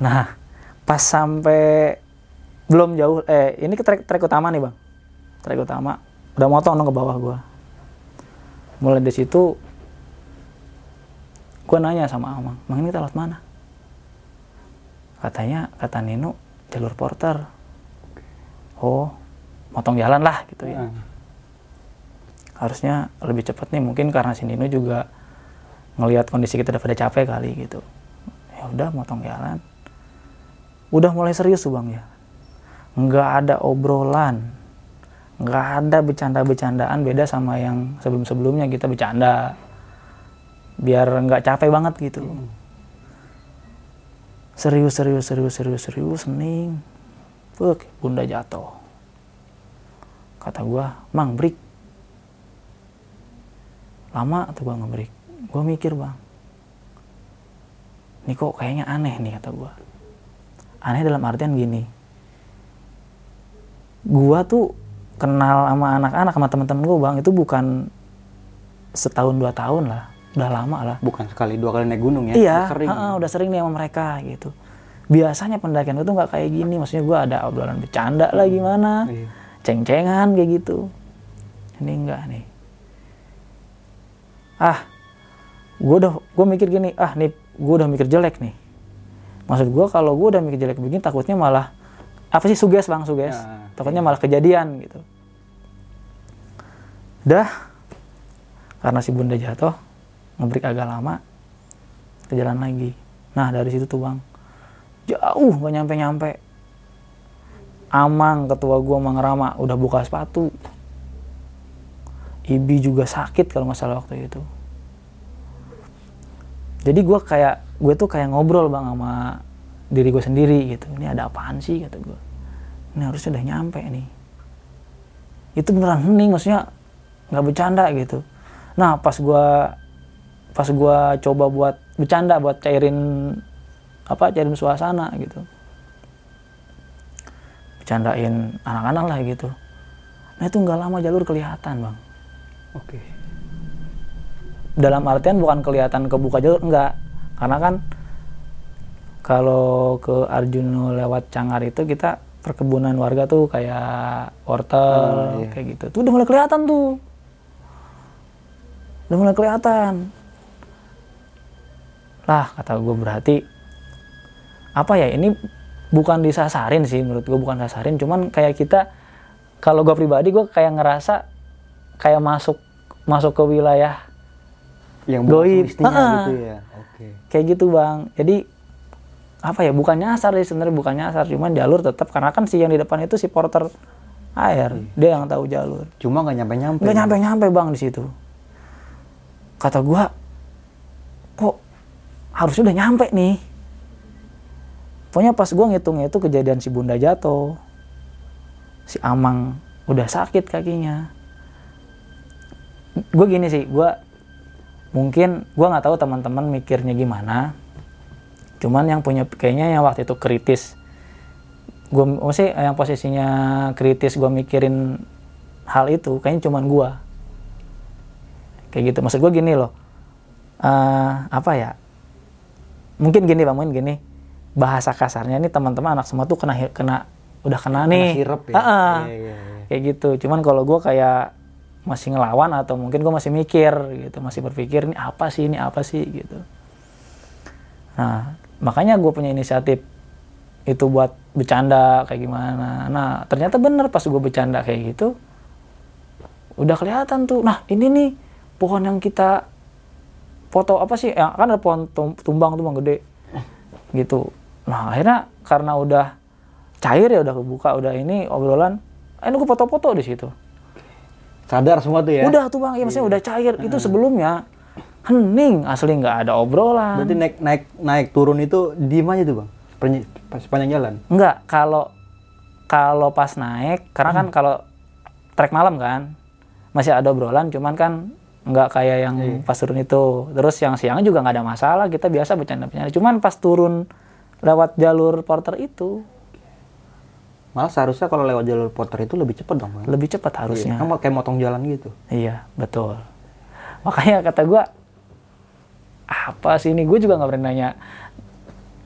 Nah, pas sampai belum jauh, eh ini ke trek, trek utama nih bang, trek utama, udah motong dong ke bawah gua. Mulai dari situ, gua nanya sama Amang, Mang ini kita mana? Katanya, kata Nino, jalur porter. Oh, motong jalan lah gitu ya. Nah, Harusnya lebih cepat nih, mungkin karena si Nino juga ngelihat kondisi kita udah pada capek kali gitu. Ya udah, motong jalan. Udah mulai serius tuh bang ya. Nggak ada obrolan. Nggak ada bercanda-bercandaan beda sama yang sebelum-sebelumnya kita bercanda. Biar nggak capek banget gitu serius serius serius serius serius sening Buk, bunda jatuh. Kata gua mang break. Lama tuh gua ngebreak. Gua mikir bang ini kok kayaknya aneh nih kata gua. Aneh dalam artian gini. Gua tuh kenal sama anak-anak sama teman-teman gua bang itu bukan setahun dua tahun lah udah lama lah. Bukan sekali dua kali naik gunung ya. iya Udah Sering. ha-ha, udah sering nih sama mereka gitu. Biasanya pendakian itu nggak kayak gini maksudnya gua ada obrolan bercanda lah gimana? Iya. ceng-cengan kayak gitu. Ini enggak nih. Ah gue udah gue mikir gini ah nih gue udah mikir jelek nih. Maksud gue kalau gue udah mikir jelek begini takutnya malah apa sih suges bang suges? Ya, takutnya malah kejadian gitu. Dah. Karena si bunda jatuh ngebrik agak lama ke jalan lagi nah dari situ tuh bang jauh gak nyampe nyampe Amang ketua gua Mang Rama udah buka sepatu. Ibi juga sakit kalau nggak salah waktu itu. Jadi gua kayak gue tuh kayak ngobrol bang sama diri gue sendiri gitu. Ini ada apaan sih kata gue. Ini harusnya udah nyampe nih. Itu beneran hening maksudnya nggak bercanda gitu. Nah pas gua pas gua coba buat bercanda buat cairin apa cairin suasana gitu. Bercandain anak-anak lah gitu. Nah itu nggak lama jalur kelihatan bang. Oke. dalam artian bukan kelihatan kebuka jalur enggak karena kan kalau ke Arjuno lewat Cangar itu kita perkebunan warga tuh kayak wortel iya. kayak gitu. Tuh udah mulai kelihatan tuh. Udah mulai kelihatan lah kata gue berarti apa ya ini bukan disasarin sih menurut gue bukan sasarin cuman kayak kita kalau gue pribadi gue kayak ngerasa kayak masuk masuk ke wilayah Yang Goib. Ah. gitu ya. Oke. kayak gitu bang jadi apa ya bukan nyasar sih sebenarnya bukan nyasar cuman jalur tetap karena kan si yang di depan itu si porter air dia yang tahu jalur Cuma nggak nyampe-nyampe. nggak nyampe nyampe bang di situ kata gua kok harusnya udah nyampe nih. Pokoknya pas gua ngitung itu kejadian si bunda jatuh. Si amang udah sakit kakinya. Gue gini sih gua mungkin gua nggak tahu teman-teman mikirnya gimana. Cuman yang punya kayaknya yang waktu itu kritis. Gue maksudnya yang posisinya kritis gue mikirin hal itu kayaknya cuman gua. Kayak gitu. Maksud gue gini loh. Eh, apa ya mungkin gini bang mungkin gini bahasa kasarnya ini teman-teman anak semua tuh kena kena udah kena nih sirep ya? Ah, ah. Iya, iya, iya. kayak gitu cuman kalau gue kayak masih ngelawan atau mungkin gue masih mikir gitu masih berpikir ini apa sih ini apa sih gitu nah makanya gue punya inisiatif itu buat bercanda kayak gimana nah ternyata bener pas gue bercanda kayak gitu udah kelihatan tuh nah ini nih pohon yang kita foto apa sih? Ya kan ada pohon tum- tumbang tumbang gede. Gitu. Nah akhirnya karena udah cair ya udah kebuka udah ini obrolan eh gue foto-foto di situ. Sadar semua tuh ya. udah tuh bang. Ya maksudnya udah cair. Itu sebelumnya hening. Asli nggak ada obrolan. Berarti naik naik naik turun itu diem aja tuh bang. Sepanjang, jalan. Enggak, kalau kalau pas naik, karena kan kalau trek malam kan masih ada obrolan, cuman kan nggak kayak yang pas turun itu. Terus yang siang juga nggak ada masalah, kita biasa bercanda-bercanda. Cuman pas turun lewat jalur porter itu Malah seharusnya kalau lewat jalur porter itu lebih cepet dong bang. lebih cepat harusnya. Kan kayak motong jalan gitu. Iya, betul. Makanya kata gua apa sih ini? Gue juga nggak berani nanya.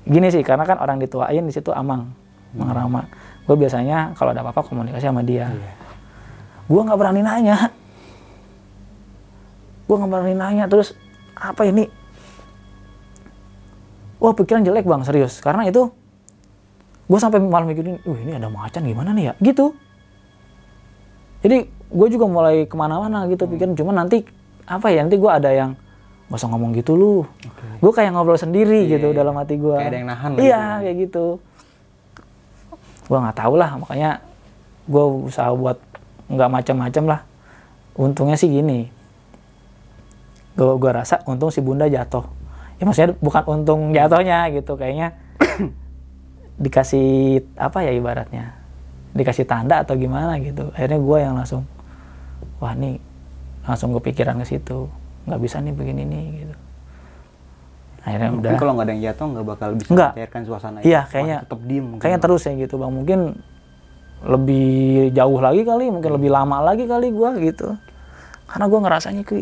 Gini sih, karena kan orang dituain di situ Amang, Mang Rama. Gue biasanya kalau ada apa-apa komunikasi sama dia. Gue nggak berani nanya. Gue nggak berani nanya. Terus apa ini? Wah pikiran jelek bang, serius. Karena itu gue sampai malam mikirin, uh ini ada macan gimana nih ya? Gitu. Jadi gue juga mulai ke mana-mana gitu pikiran. Cuman nanti apa ya? Nanti gue ada yang gak usah ngomong gitu lu. Gue kayak ngobrol sendiri gitu dalam hati gue. Kayak ada yang nahan Iya gitu. kayak gitu. Gue nggak tahu lah makanya gue usaha buat nggak macam-macam lah. Untungnya sih gini. Gue gua rasa untung si bunda jatuh. Ya maksudnya bukan untung jatuhnya gitu kayaknya [clears throat] dikasih apa ya ibaratnya dikasih tanda atau gimana gitu akhirnya gue yang langsung wah nih langsung kepikiran ke situ nggak bisa nih begini nih gitu akhirnya Mungkin udah kalau nggak ada yang jatuh nggak bakal bisa Nggak. mencairkan suasana Iya, kayaknya. Tetap diem. kayaknya terus ya gitu bang mungkin lebih jauh lagi kali mungkin lebih lama lagi kali gue gitu karena gue ngerasanya ki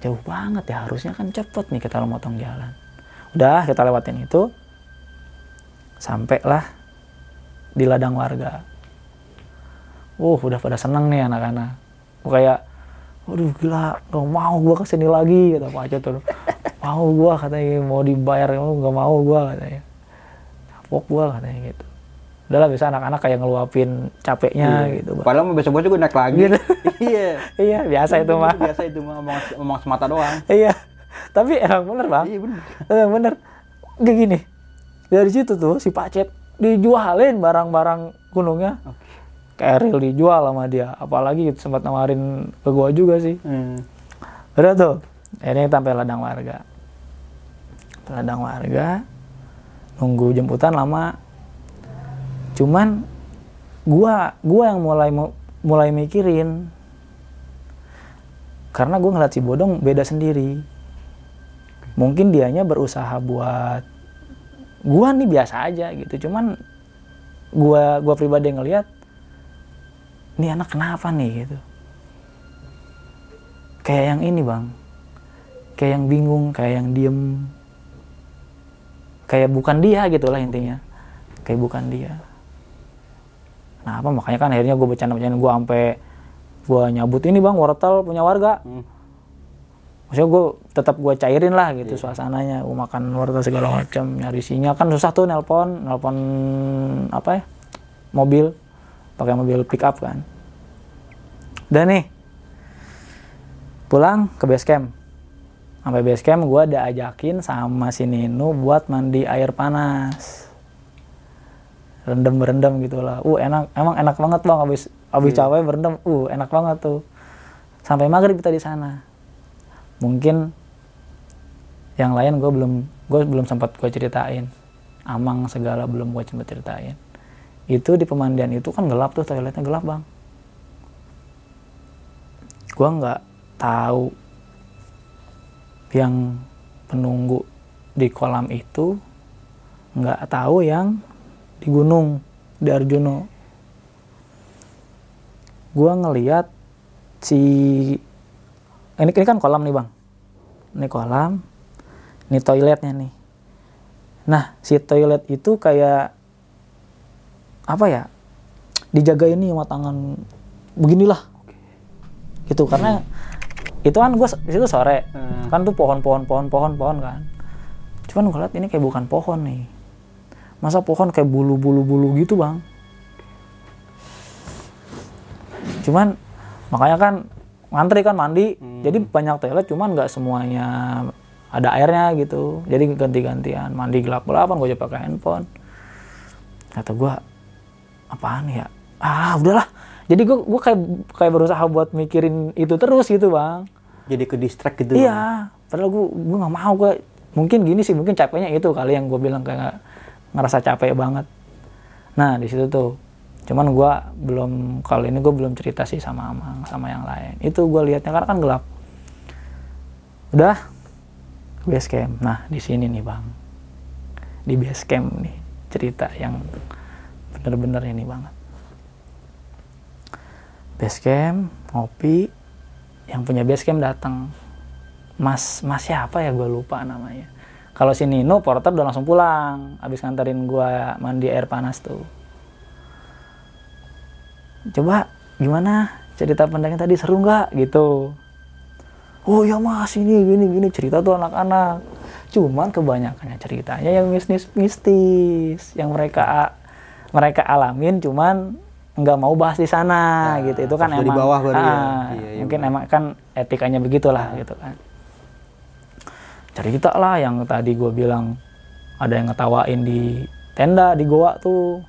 jauh banget ya harusnya kan cepet nih kita motong jalan. Udah kita lewatin itu. Sampailah di ladang warga. Uh udah pada seneng nih anak-anak. Gua kayak waduh gila gak mau gua ke sini lagi kata Pak Aco tuh. Mau gua katanya mau dibayar gak mau gua katanya. Kapok gua katanya gitu udahlah bisa anak-anak kayak ngeluapin capeknya gitu Bang. Padahal mau besok besok gue naik lagi. Gitu. [laughs] iya. iya biasa itu mah Biasa itu mah ngomong, ngomong semata doang. iya tapi emang bener bang Iya bener. Eh, bener kayak gini dari situ tuh si Pacet dijualin barang-barang gunungnya keril dijual sama dia apalagi gitu, sempat nawarin ke gua juga sih Hmm. udah tuh kita sampai ladang warga ladang warga nunggu jemputan lama cuman gua gua yang mulai mu- mulai mikirin. Karena gua ngeliat si bodong beda sendiri. Mungkin dianya berusaha buat gua nih biasa aja gitu. Cuman gua gua pribadi ngelihat ini anak kenapa nih? gitu. Kayak yang ini bang. Kayak yang bingung kayak yang diem. Kayak bukan dia gitu lah intinya. Kayak bukan dia nah apa makanya kan akhirnya gue bercanda-bercanda gue sampai gue nyabut ini bang wortel punya warga. Hmm. maksudnya gue tetap gue cairin lah gitu suasananya. Gue makan wortel segala macam nyari sinyal kan susah tuh nelpon nelpon apa ya? Mobil pakai mobil pick up kan. Dan nih. Pulang ke base camp. Sampai base camp gue ada ajakin sama si Nino buat mandi air panas rendem berendam gitu lah. Uh enak emang enak banget bang abis abis capek berendam uh enak banget tuh. Sampai maghrib kita di sana. Mungkin yang lain gue belum gue belum sempat gue ceritain. Amang segala belum gue sempat ceritain. Itu di pemandian itu kan gelap tuh toiletnya gelap bang. Gue nggak tahu yang penunggu di kolam itu nggak tahu yang di gunung di Arjuno gue ngeliat si ini, ini kan kolam nih bang. Ini kolam ini toiletnya nih. Nah si toilet itu kayak apa ya dijaga ini sama tangan beginilah. Gitu karena itu kan gue di situ sore. Hmm. kan tuh pohon-pohon pohon-pohon pohon kan. Cuman gue liat ini kayak bukan pohon nih masa pohon kayak bulu-bulu bulu gitu bang? Cuman makanya kan ngantri kan mandi. Jadi banyak toilet cuman nggak semuanya ada airnya gitu. Jadi ganti-gantian mandi gelap-gelapan gue coba pakai handphone. Kata gue apaan ya? Ah udahlah. Jadi gue gue kayak kayak berusaha buat mikirin itu terus gitu bang. Jadi ke distract gitu. Bang. iya padahal gue gue nggak mau gue mungkin gini sih mungkin capeknya itu kali yang gue bilang kayak ngerasa capek banget. Nah di situ tuh cuman gue belum kali ini gue belum cerita sih sama Amang sama yang lain. Itu gue lihatnya karena kan gelap. Udah base camp. Nah di sini nih bang. Di base camp nih cerita yang bener-bener ini banget. Base camp ngopi. Yang punya base camp datang. Mas mas siapa ya? Gue lupa namanya kalau si Nino porter udah langsung pulang. Abis nganterin gue mandi air panas tuh. Coba gimana cerita pendeknya tadi? Seru nggak? Gitu. Oh ya mas ini gini gini. Cerita tuh anak-anak. Cuman kebanyakannya ceritanya yang mistis mistis. Yang mereka mereka alamin cuman nggak mau bahas di sana Nah, gitu. Itu kan emang dari bawah baru ya. ah, Iya, iya, mungkin emang kan etikanya begitulah gitu kan cerita lah yang tadi gue bilang. Ada yang ngetawain di tenda di goa tuh.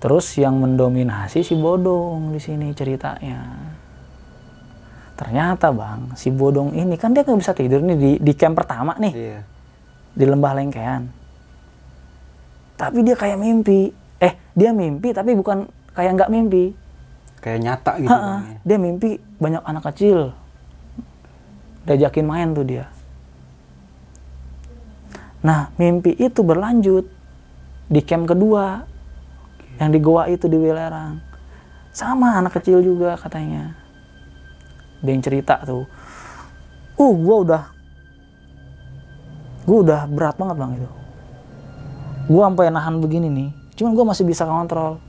Terus yang mendominasi si bodong di sini ceritanya. Ternyata bang si bodong ini kan dia nggak bisa tidur nih di di camp pertama nih. Iya. di lembah lengkean. Tapi dia kayak mimpi. Eh dia mimpi tapi bukan kayak nggak mimpi. Kayak nyata gitu bang. ya. dia mimpi banyak anak kecil. Diajakin main tuh dia nah mimpi itu berlanjut di camp kedua yang di goa itu di Wilerang. Sama anak kecil juga katanya. Dia yang cerita tuh uh gua udah gua udah berat banget bang itu. Gua sampai nahan begini nih cuman gua masih bisa kontrol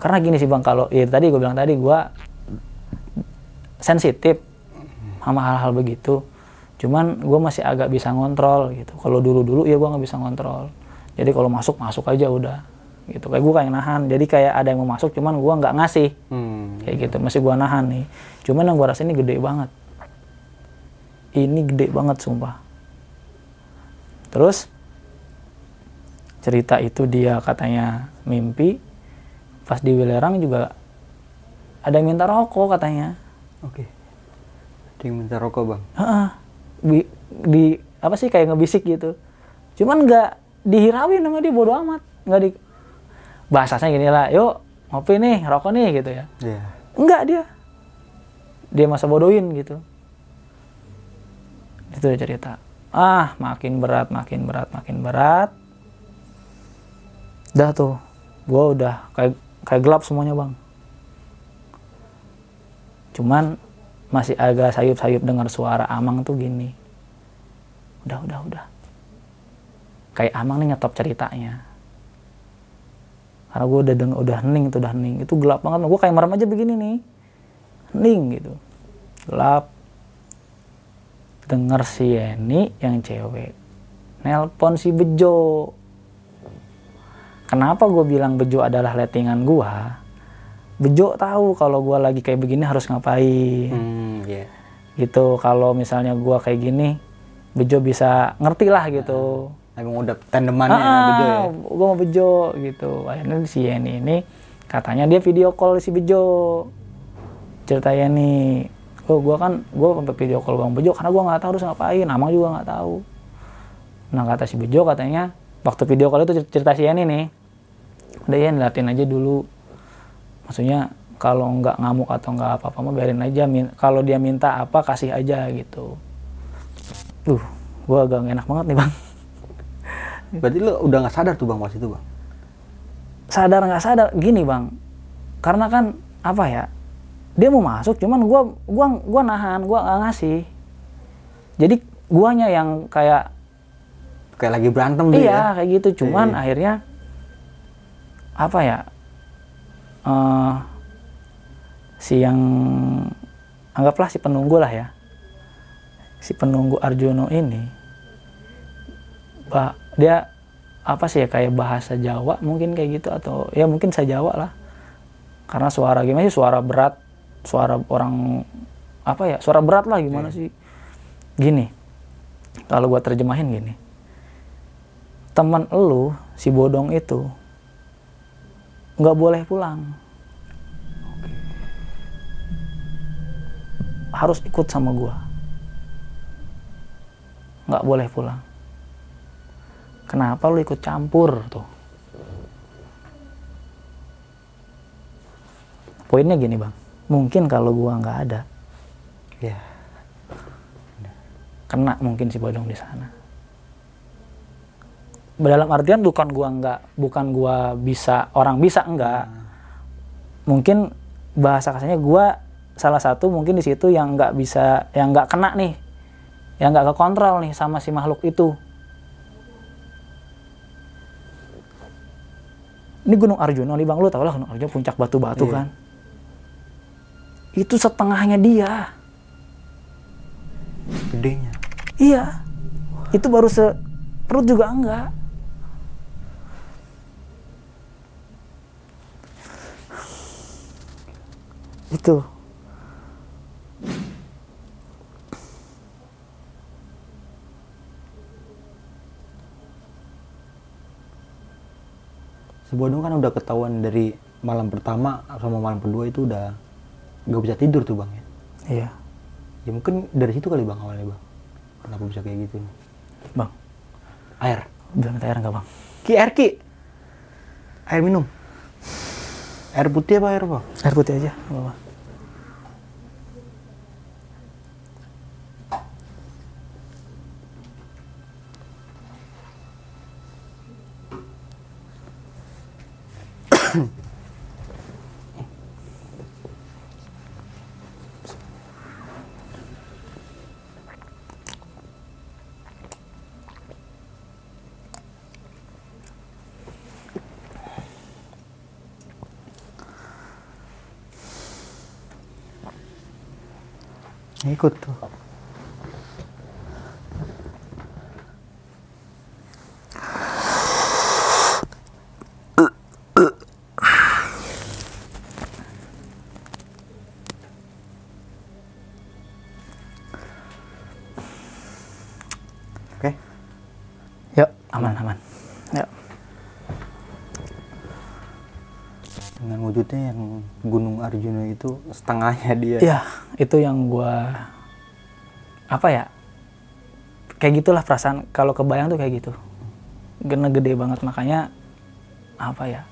karena gini sih bang kalau ya tadi gue bilang tadi gue sensitif sama hal-hal begitu cuman gue masih agak bisa ngontrol gitu. Kalau dulu dulu ya gue nggak bisa ngontrol. Jadi kalau masuk masuk aja udah gitu. Kayak gue kayak nahan. Jadi kayak ada yang mau masuk cuman gue nggak ngasih. Hmm. kayak gitu. Masih gue nahan nih. Cuman yang gue rasa ini gede banget. Ini gede banget sumpah. Terus cerita itu dia katanya mimpi. Pas di Wilerang juga ada yang minta rokok katanya. Oke. Ada yang minta rokok bang. Heeh. Bi- di apa sih kayak ngebisik gitu. Cuman nggak dihirauin sama dia bodo amat. Nggak di bahasanya gini lah yuk ngopi nih rokok nih gitu ya. Iya. enggak dia. Dia masa bodohin gitu. Itu dia cerita. Ah makin berat makin berat makin berat. Dah tuh gue udah kayak kayak gelap semuanya bang. Cuman masih agak sayup-sayup dengar suara Amang tuh gini. Udah udah udah. Kayak Amang nih nyetop ceritanya. Karena gue udah deng udah hening itu udah hening itu gelap banget gue kayak merem aja begini nih. Hening gitu. Gelap. Denger si Yeni yang cewek nelpon si Bejo. Kenapa gue bilang Bejo adalah lettingan gue Bejo tahu kalau gue lagi kayak begini harus ngapain. Hmm, iya. gitu kalau misalnya gue kayak gini Bejo bisa ngerti lah gitu. Emang udah tandemannya ya, Bejo ya. gue mau Bejo gitu. Akhirnya si Yeni ini katanya dia video call si Bejo. Cerita Yeni oh gue kan gue sampai video call bang Bejo karena gue nggak tahu harus ngapain Amang juga nggak tahu. Nah kata si Bejo katanya waktu video call itu cerita si Yeni nih. Udah ya liatin aja dulu maksudnya kalau nggak ngamuk atau nggak apa-apa mah biarin aja kalau dia minta apa kasih aja gitu Duh, gue agak enak banget nih bang [laughs] Berarti lu udah nggak sadar tuh bang pas itu bang. sadar nggak sadar gini bang karena kan apa ya dia mau masuk cuman gua gua gua nahan gua nggak ngasih jadi guanya yang kayak Kayak lagi berantem dia. ya. iya kayak gitu cuman Iya. akhirnya apa ya eh si yang anggaplah si penunggu lah ya. Si penunggu Arjuno ini bah dia apa sih ya kayak bahasa Jawa mungkin kayak gitu atau ya mungkin saya Jawa lah. Karena suara gimana sih suara berat suara orang apa ya suara berat lah gimana sih. Gini kalau gua terjemahin gini. Teman elu si bodong itu nggak boleh pulang. Harus ikut sama gua. Nggak boleh pulang. Kenapa lu ikut campur tuh? Poinnya gini bang. Mungkin kalau gua nggak ada. Iya. kena mungkin si bodong di sana dalam artian bukan gua nggak bukan gua bisa orang bisa enggak mungkin bahasa kasarnya gua salah satu mungkin di situ yang nggak bisa yang nggak kena nih yang nggak kekontrol nih sama si makhluk itu ini Gunung Arjuna nih bang lu tau lah Gunung Arjuna puncak batu-batu Iya. kan itu setengahnya dia Gedenya. Iya. Itu baru se perut juga enggak. Itu. Si Bodong kan udah ketahuan dari malam pertama sama malam kedua itu udah nggak bisa tidur tuh bang ya. Iya. Ya mungkin dari situ kali bang awalnya bang. Kenapa bisa kayak gitu? Bang, Air. udah minta air enggak, Bang? Ki air ki. Air minum. Air putih apa air apa? Air putih aja, apa-apa. [coughs] Ikut tuh. Oke. Yuk, aman, aman. Yuk. Dengan wujudnya yang Gunung Arjuna itu setengahnya dia. Iya, itu yang gua apa ya? Kayak gitulah perasaan kalau kebayang tuh kayak gitu. Gena gede banget makanya apa ya?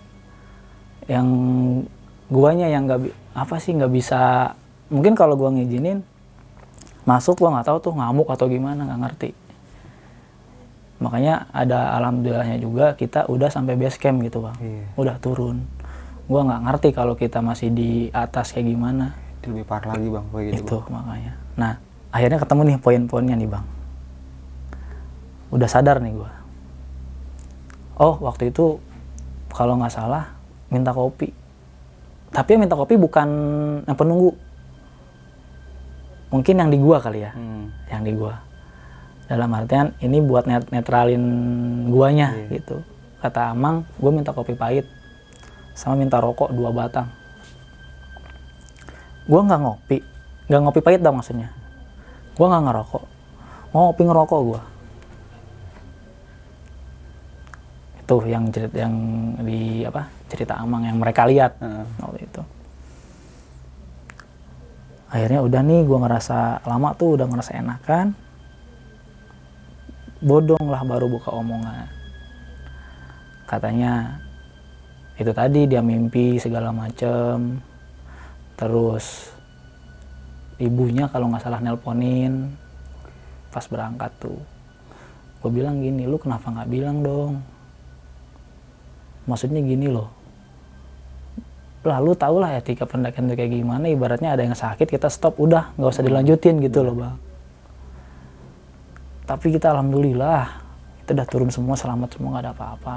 Yang guanya yang nggak apa sih nggak bisa mungkin kalau gua ngizinin masuk gua nggak tahu tuh ngamuk atau gimana nggak ngerti makanya ada alhamdulillahnya juga kita udah sampai base camp gitu bang Iya. udah turun gua nggak ngerti kalau kita masih di atas kayak gimana lebih parah lagi bang kayak gitu. itu makanya. Nah akhirnya ketemu nih poin-poinnya nih bang. Udah sadar nih gua. Oh waktu itu kalau nggak salah minta kopi. Tapi yang minta kopi bukan yang penunggu. Mungkin yang di gua kali ya. Hmm. yang di gua. Dalam artian ini buat net netralin guanya Iya. gitu. Kata Amang gue minta kopi pahit sama minta rokok dua batang gua nggak ngopi. Nggak ngopi pahit dah maksudnya. Gua nggak ngerokok. Mau ngopi ngerokok gua. Itu yang cerita yang di apa cerita Amang yang mereka lihat Heeh. waktu itu. Akhirnya udah nih gua ngerasa lama tuh udah ngerasa enakan. Bodong lah baru buka omongan. Katanya itu tadi dia mimpi segala macem terus ibunya kalau nggak salah nelponin pas berangkat tuh. Gue bilang gini lu kenapa nggak bilang dong? Maksudnya gini loh. Lah lu tau lah etika pendakian itu kayak gimana ibaratnya ada yang sakit kita stop udah nggak usah dilanjutin gitu loh bang. Tapi kita alhamdulillah kita udah turun semua selamat semua nggak ada apa-apa.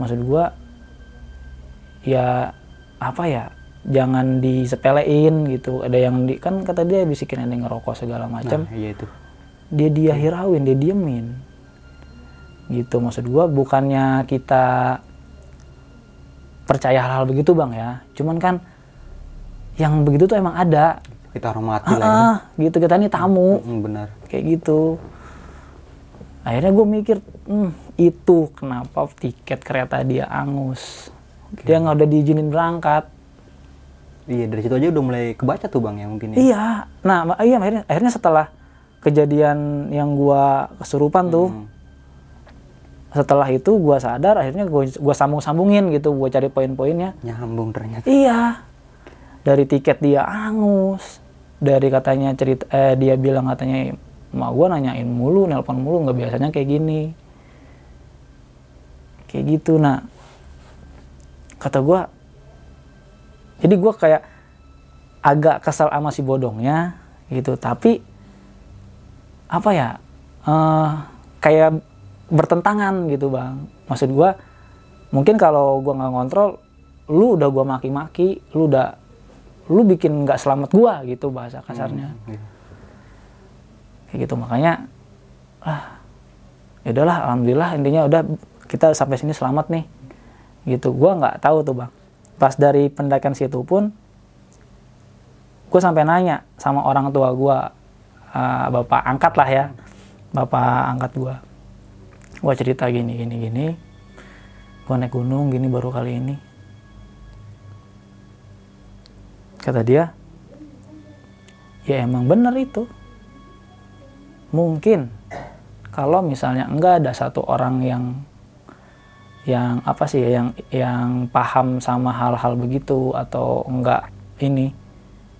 Maksud gua ya apa ya jangan disepelein gitu. Ada yang di kan kata dia bisikin ada yang ngerokok segala macam. Nah, iya itu. dia dia hirauin dia diemin. Gitu maksud gua bukannya kita percaya hal-hal begitu bang ya. Cuman kan yang begitu tuh emang ada. Kita hormati ah, lah ya. gitu. Kita nih tamu. Benar. kayak gitu. Akhirnya gue mikir hmm, itu kenapa tiket kereta dia angus? Dia nggak udah diizinin berangkat Iya dari situ aja udah mulai kebaca tuh bang ya mungkin ya. iya nah ma- iya akhirnya, akhirnya setelah kejadian yang gua kesurupan tuh Hmm. setelah itu gua sadar akhirnya gua gua sambung sambungin gitu gua cari poin-poinnya Nyambung ternyata. Iya. Dari tiket dia angus. Dari katanya cerita eh, dia bilang katanya mak gua nanyain mulu, nelpon mulu nggak biasanya kayak gini. Kayak gitu nah. Kata gua jadi gua kayak agak kesal sama si bodongnya gitu, tapi apa ya? eh kayak bertentangan gitu, Bang. Maksud gua mungkin kalau gua nggak ngontrol lu udah gua maki-maki lu udah lu bikin nggak selamat gua gitu bahasa kasarnya Iya. kayak gitu makanya ah ya udahlah alhamdulillah intinya udah kita sampai sini selamat nih gitu gua nggak tahu tuh bang pas dari pendakian situ pun gue sampai nanya sama orang tua gua ah, bapak angkat lah ya bapak angkat gua. Gua cerita gini gini gini gua naik gunung gini baru kali ini. Kata dia ya emang bener itu. Mungkin kalau misalnya enggak ada satu orang yang yang apa sih ya, yang yang paham sama hal-hal begitu atau enggak ini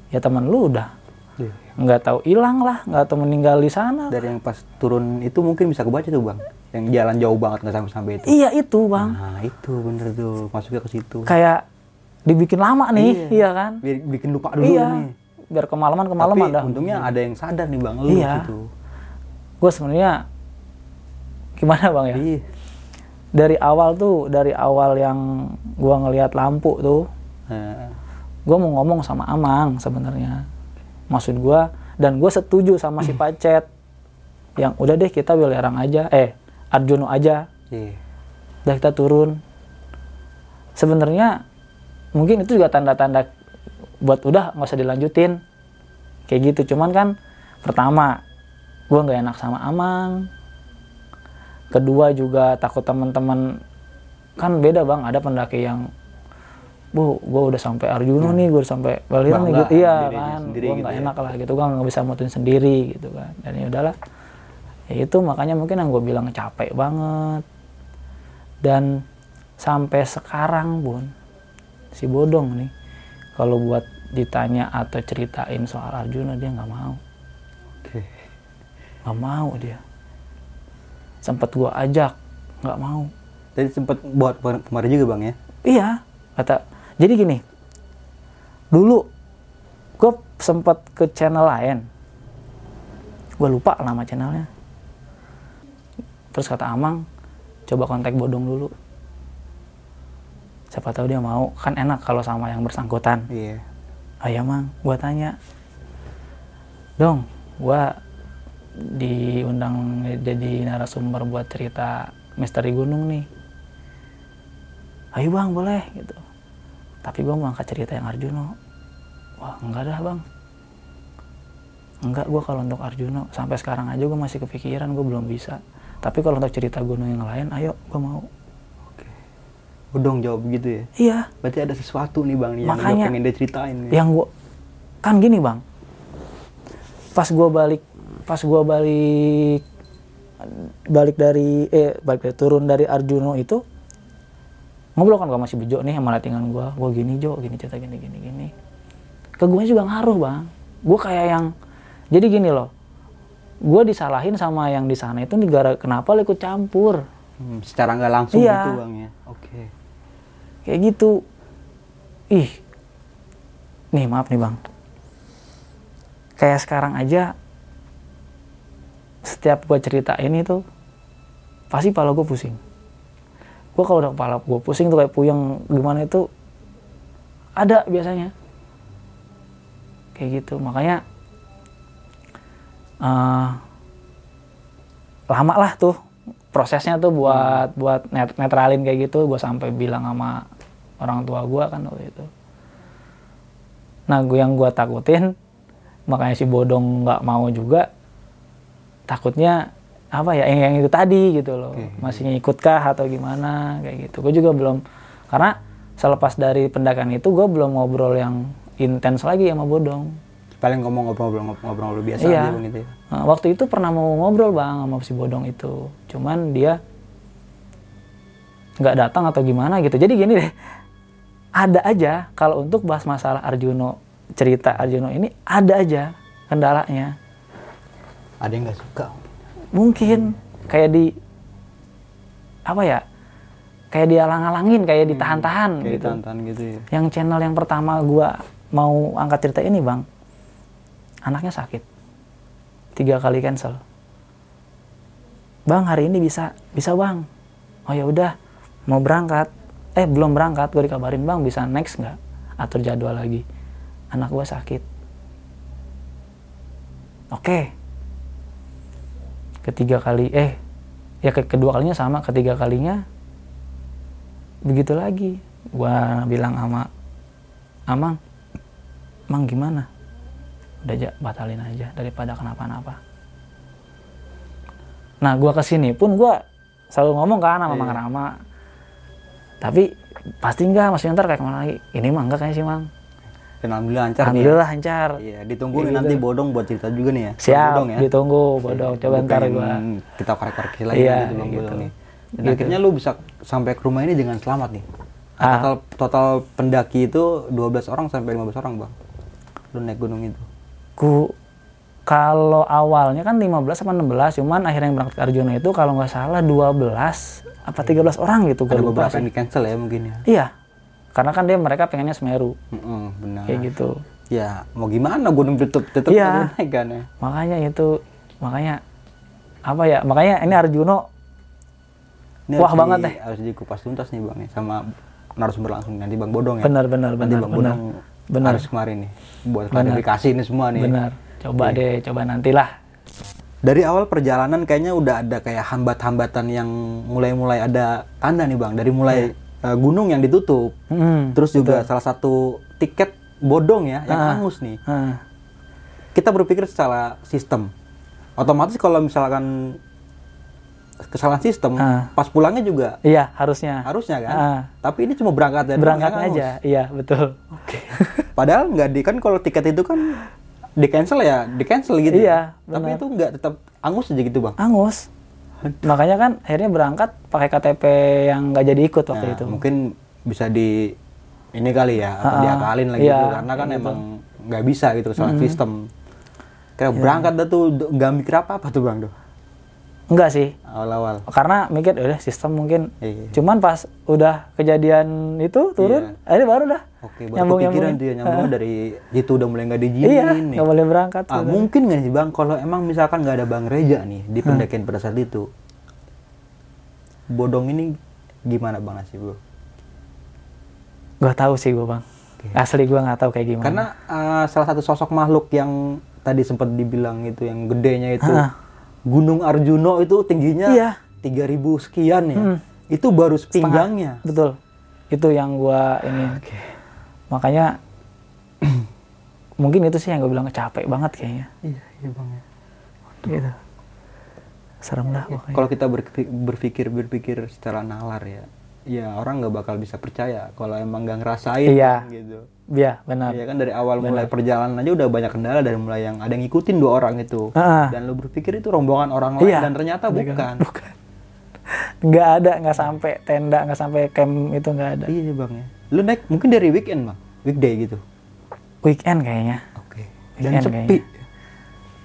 ya teman lu udah Iya. nggak tahu hilang lah nggak tahu meninggal di sana Dari yang pas turun itu mungkin bisa kebaca tuh bang. Yang jalan jauh banget nggak sampai sampai itu. iya itu bang Nah itu bener tuh masuknya ke situ. kayak dibikin lama nih iya, kan Biar bikin lupa dulu iya nih. biar kemalaman kemalaman Tapi dah untungnya ada yang sadar nih bang lu Iya. gitu. gue sebenarnya gimana bang ya Iya. Dari awal tuh dari awal yang gua ngelihat lampu tuh Nah, gue mau ngomong sama Amang sebenarnya. Maksud gua dan gue setuju sama si [clears throat] Pacet. Yang udah deh kita Wilerang aja. Eh Arjuno aja. Iya. udah kita turun. Sebenarnya mungkin itu juga tanda-tanda buat udah nggak usah dilanjutin. Kayak gitu cuman kan pertama gue nggak enak sama Amang kedua juga takut teman-teman kan beda bang ada pendaki yang bu gue udah sampai Arjuno nih gue udah sampai Baliran nih gitu. Iya kan gue gitu nggak ya. enak lah gitu gue nggak bisa mutuin sendiri gitu kan. Dan ya udahlah. Ya itu makanya mungkin yang gue bilang capek banget. Dan sampai sekarang pun si bodong nih kalau buat ditanya atau ceritain soal Arjuna dia nggak mau. Oke. nggak mau dia sempet gua ajak nggak mau. Tadi sempat buat kemarin juga bang ya. iya kata jadi gini dulu gue sempet ke channel lain. Gue lupa nama channelnya. Terus kata Amang coba kontak Bodong dulu. Siapa tahu dia mau kan enak kalau sama yang bersangkutan. Iya. oh ya mang. Gua tanya dong gua diundang jadi narasumber buat cerita misteri gunung nih. Ayo bang boleh gitu. Tapi gua mau angkat cerita yang Arjuno wah enggak dah bang. Enggak gua kalau untuk Arjuno sampai sekarang aja gua masih kepikiran gua belum bisa. Tapi kalau untuk cerita gunung yang lain ayo gua mau. Bodong jawab gitu ya. iya. Berarti ada sesuatu nih bang yang Makanya- udah pengen dia ceritain. nih. yang gua kan gini bang. Pas gua balik pas gua balik balik dari eh balik dari turun dari Arjuno itu ngobrol kan gua masih bejo nih sama lettingan gua. Gua gini Jo gini cerita gini gini gini. Ke gue juga ngaruh bang. Gua kayak yang jadi gini loh gua disalahin sama yang di sana itu negara kenapa lo ikut campur? Hmm, secara nggak langsung Iya. gitu bang ya. Oke. kayak gitu. Ih. Nih maaf nih bang. Kayak sekarang aja setiap gue ceritain itu pasti kepala gue pusing. Gue kalau udah kepala gue pusing tuh kayak puyeng gimana itu ada biasanya. Kayak gitu makanya eh lama lah tuh prosesnya tuh buat buat net- netralin kayak gitu gue sampai bilang sama orang tua gue kan waktu itu. Nah gue yang gue takutin makanya si bodong nggak mau juga takutnya apa ya yang, yang itu tadi gitu loh Oke. masih ngikut kah atau gimana kayak gitu gue juga belum karena selepas dari pendakan itu gue belum ngobrol yang intens lagi sama bodong Paling ngomong ngobrol-ngobrol ngobrol biasa Iya. aja gitu ya. Nah, waktu itu pernah mau ngobrol bang sama si bodong itu, cuman dia nggak datang atau gimana gitu. Jadi gini deh, ada aja kalau untuk bahas masalah Arjuno cerita Arjuno ini ada aja kendalanya. Ada yang nggak suka. Mungkin kayak di apa ya? Kayak dialang-alangin, kayak ditahan-tahan Kayak gitu. tantan gitu ya. Yang channel yang pertama gua mau angkat cerita ini bang, anaknya sakit, tiga kali cancel. Bang hari ini bisa, bisa bang. Oh ya udah, mau berangkat. Eh belum berangkat, gue dikabarin bang bisa next nggak? Atur jadwal lagi. Anak gua sakit. Oke. Ketiga kali, eh ya ke kedua kalinya sama, ketiga kalinya begitu lagi. Gua bilang sama Amang, Mang gimana? Udah aja batalin aja daripada kenapa-napa. Nah, gua ke sini pun gua selalu ngomong kan sama Iya. Mang Rama. Tapi pasti enggak, masih ntar kayak ke mana lagi? Ini mah enggak kayaknya sih, Mang. Dan alhamdulillah lancar nih. Alhamdulillah lancar. Iya, ditunggu Kayak nih nanti gitu. bodong buat cerita juga nih ya. Siap, Bodong ya. ditunggu bodong. Coba Gua ntar gua. kita korek-korek lagi Iya, gitu bang gitu. bodong nih. Dan Gitu. akhirnya lu bisa sampai ke rumah ini dengan selamat nih. Ah. Total total pendaki itu 12 orang sampai 15 orang bang. Lu naik gunung itu. Ku kalau awalnya kan 15 sama 16, cuman akhirnya yang berangkat ke Arjuna itu kalau nggak salah 12 apa 13 orang gitu Ada beberapa yang di cancel ya mungkin ya. Iya. Karena kan dia mereka pengennya Semeru Mm-mm, benar. kayak gitu. Ya mau gimana gunung tutup tetap naik kan ya. Makanya itu makanya apa ya? Makanya ini Arjuno Ini Wah, harus banget di- deh. Harus dikupas tuntas nih bang ya sama narasumber langsung nanti bang bodong ya. benar benar Nanti benar bang benar. bodong Benar. harus kemarin nih buat klarifikasi ini semua nih. Benar. Coba deh, coba nantilah. Dari awal perjalanan kayaknya udah ada kayak hambat-hambatan yang mulai-mulai ada tanda nih bang. Dari mulai eh, gunung yang ditutup, Hmm. terus juga salah satu tiket bodong ya yang Ah. hangus nih. Ah, Kita berpikir secara sistem. Otomatis kalau misalkan kesalahan sistem, Ah. pas pulangnya juga iya, harusnya. harusnya kan. Ah. Tapi ini cuma berangkat Berangkatnya pulangnya aja. hangus. Iya, betul. Padahal nggak di kan kalau tiket itu kan di cancel ya, di cancel gitu. Iya, Tapi benar. itu nggak tetap angus aja gitu bang. Angus. [laughs] Makanya kan akhirnya berangkat pakai KTP yang nggak jadi ikut waktu Nah, itu. mungkin bisa ini kali ya apa Ah, diakalin lagi iya, gitu karena kan emang nggak bisa gitu soal sistem. Kayak berangkat dah tuh nggak mikir apa apa tuh bang tuh enggak sih awal-awal. karena mikir udah sistem mungkin Iya. cuman pas udah kejadian itu turun akhirnya baru dah Oke, baru nyambung kepikiran nyambung dia nyambung dari itu udah mulai nggak diizinin iya nih. nggak boleh berangkat Ah, mungkin nggak sih bang kalau emang misalkan nggak ada bang Reja nih di pendakian pada saat itu, bodong ini gimana bang nasib bro? Gak tahu sih gue bang. Asli gue nggak tahu kayak gimana. Karena uh, salah satu sosok makhluk yang tadi sempat dibilang itu yang gedenya itu Gunung Arjuno itu tingginya Iya. 3000 sekian ya. Itu baru sepinggangnya. betul. Itu yang gue ini. Makanya [clears throat] mungkin itu sih yang gue bilang capek banget kayaknya. Iya, iya bang. ya. Gitu. Serem dah pokoknya. Kalau kita berpikir, berpikir berpikir secara nalar ya, ya orang nggak bakal bisa percaya kalau emang nggak ngerasain Iya. gitu. Iya benar. Iya kan dari awal mulai perjalanan aja udah banyak kendala dari mulai yang ada yang ngikutin dua orang itu. Ah. Dan lu berpikir itu rombongan orang lain Iya. dan ternyata bukan. Bukan. [laughs] Nggak ada, nggak sampai tenda, nggak sampai camp itu nggak ada. Iya bang ya. Lu naik mungkin dari weekend bang, weekday gitu. Weekend kayaknya. Oke. Dan Weekend sepi.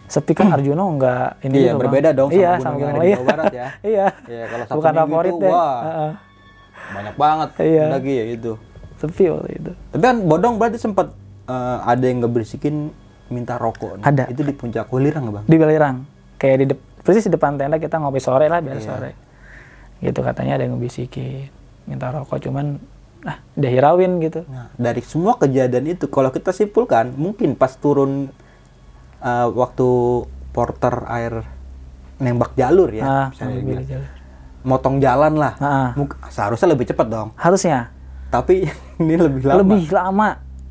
Sepi kan Arjuno nggak ini Iya juga, Bang. berbeda dong sama iya, gunung sama yang ada di. Jawa Barat ya. [laughs] iya. Iya kalau Sabtu Bukan Minggu favorit itu, deh. wah Heeh. banyak banget Iya. lagi ya itu. Sepi waktu itu. Tapi kan bodong berarti sempat eh, ada yang ngeberisikin minta rokok. nih. Ada. Itu di puncak Welirang nggak bang? Di Belirang. Kayak di dep- persis di depan tenda kita ngopi sore lah Iya. biasa sore. Gitu katanya ada yang ngebisikin minta rokok cuman ah dia hirauin gitu. Nah, dari semua kejadian itu, kalau kita simpulkan, mungkin pas turun uh, waktu porter air nembak jalur ya, Ah, misalnya bilang. jalur. motong jalan lah, Ah. Seharusnya lebih cepat dong. Harusnya Tapi [laughs] ini lebih lama. lebih lama.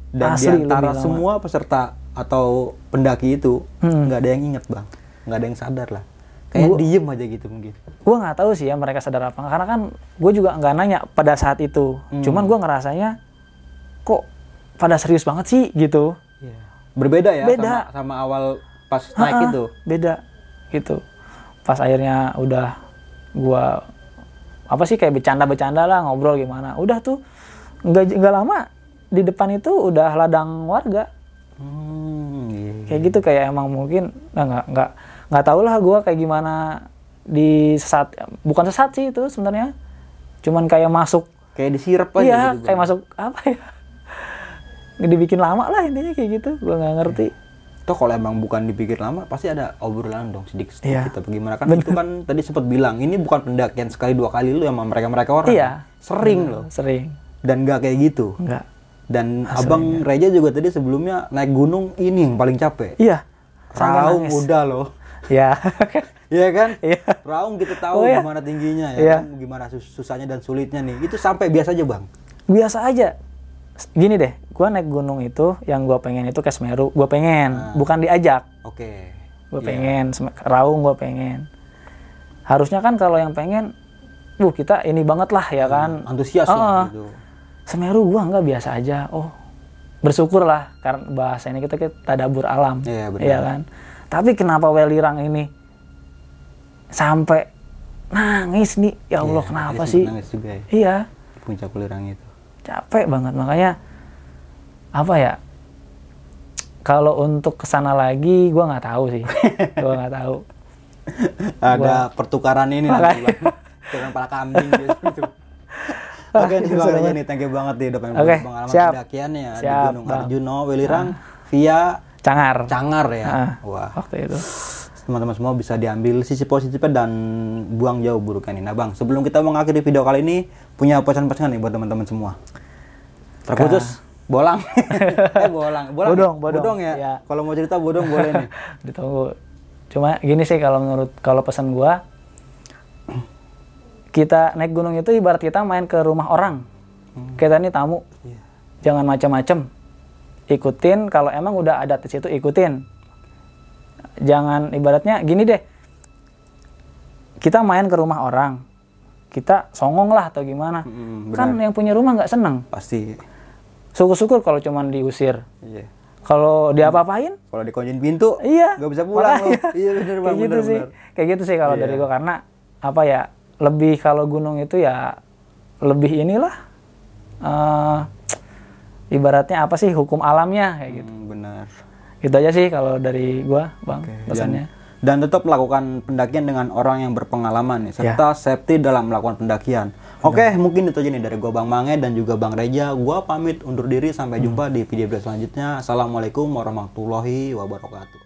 Dan Asli di antara lama. semua peserta atau pendaki itu, Hmm. nggak ada yang inget bang, nggak ada yang sadar lah. Kayak Gua- diem aja gitu mungkin. gue nggak tahu sih ya mereka sadar apa karena kan gue juga nggak nanya pada saat itu Hmm. cuman gue ngerasanya kok pada serius banget sih gitu Berbeda ya Beda. Sama, sama awal pas naik Ha-ha, itu. beda gitu pas akhirnya udah gua apa sih kayak bercanda-bercanda lah ngobrol gimana udah tuh nggak nggak lama di depan itu udah ladang warga. Hmm, iya. kayak gitu kayak emang mungkin nah, nggak nggak nggak tahu lah gua kayak gimana di sesat bukan sesat sih itu sebenarnya. Cuman kayak masuk Kayak disirep aja iya gitu, kayak masuk apa ya? [laughs] Dibikin lama lah intinya kayak gitu gua nggak ngerti. Toh kalau emang bukan dipikir lama pasti ada obrolan dong sedikit sedikit Iya. apa gimana kan itu kan tadi sempat bilang ini bukan pendakian sekali dua kali lu sama mereka mereka orang. Iya. sering loh. sering dan nggak kayak gitu nggak dan abang Reja juga tadi sebelumnya naik gunung ini yang paling capek iya Raung udah loh ya [laughs] Iya kan? Iya. Raung kita tahu Oh, iya. gimana tingginya ya, Iya. kan? gimana sus- susahnya dan sulitnya nih. Itu sampai biasa aja bang. biasa aja gini deh gua naik gunung itu yang gua pengen itu ke Semeru gua pengen Ah. bukan diajak Oke. gua Iya. pengen Raung gua pengen harusnya kan kalau yang pengen uh kita ini banget lah ya kan Antusias ah. gitu. Semeru gua nggak biasa aja oh bersyukur lah karena bahasa ini kita kita tadabur alam Iya, benar. Iya kan tapi kenapa Welirang ini sampai nangis nih ya Allah Iya, kenapa sih Nangis juga ya. iya Puncak Welirang itu. capek banget makanya apa ya kalau untuk ke sana lagi gua nggak tahu sih [laughs] gua nggak tahu Ada pertukaran ini nanti bang. Dengan pala kambing gitu. [laughs] Oke [laughs] bang Reja nih, thank you banget nih udah pengen Oke, berbagi pengalaman siap. pendakiannya di Gunung Bang. Arjuno, Welirang via cangar Cangar ya. Ah. Wah. waktu itu teman-teman semua bisa diambil sisi positifnya dan buang jauh buruknya nih. Nah bang, sebelum kita mengakhiri video kali ini, punya pesan-pesan nih buat teman-teman semua. Terkhusus bolang. [laughs] eh bolang, bolang. Bodong, bodong. ya. Iya. Kalau mau cerita bodong boleh nih. [laughs] ditunggu cuma gini sih kalau menurut kalau pesan gua kita naik gunung itu ibarat kita main ke rumah orang kita ini tamu Iya. jangan macam-macam ikutin kalau emang udah ada di situ ikutin jangan ibaratnya gini deh kita main ke rumah orang kita songong lah atau gimana Mm, kan yang punya rumah nggak seneng Pasti. syukur-syukur kalau cuman diusir Iya. kalau diapa-apain Kalau dikunciin pintu, Iya. nggak bisa pulang. Makanya. Iya bener bang, kayak gitu bener, sih. bener. Kayak gitu sih kalau Iya. dari gua karena apa ya? Lebih kalau gunung itu ya lebih inilah eh ibaratnya apa sih hukum alamnya kayak gitu. Hmm, benar. Itu aja sih kalau dari gua, Bang, Dan, pesannya. dan tetap melakukan pendakian dengan orang yang berpengalaman nih, serta safety dalam melakukan pendakian. Oke, mungkin itu aja nih dari gua Bang Mange dan juga Bang Reja. Gua pamit undur diri sampai jumpa di video selanjutnya. Assalamualaikum warahmatullahi wabarakatuh.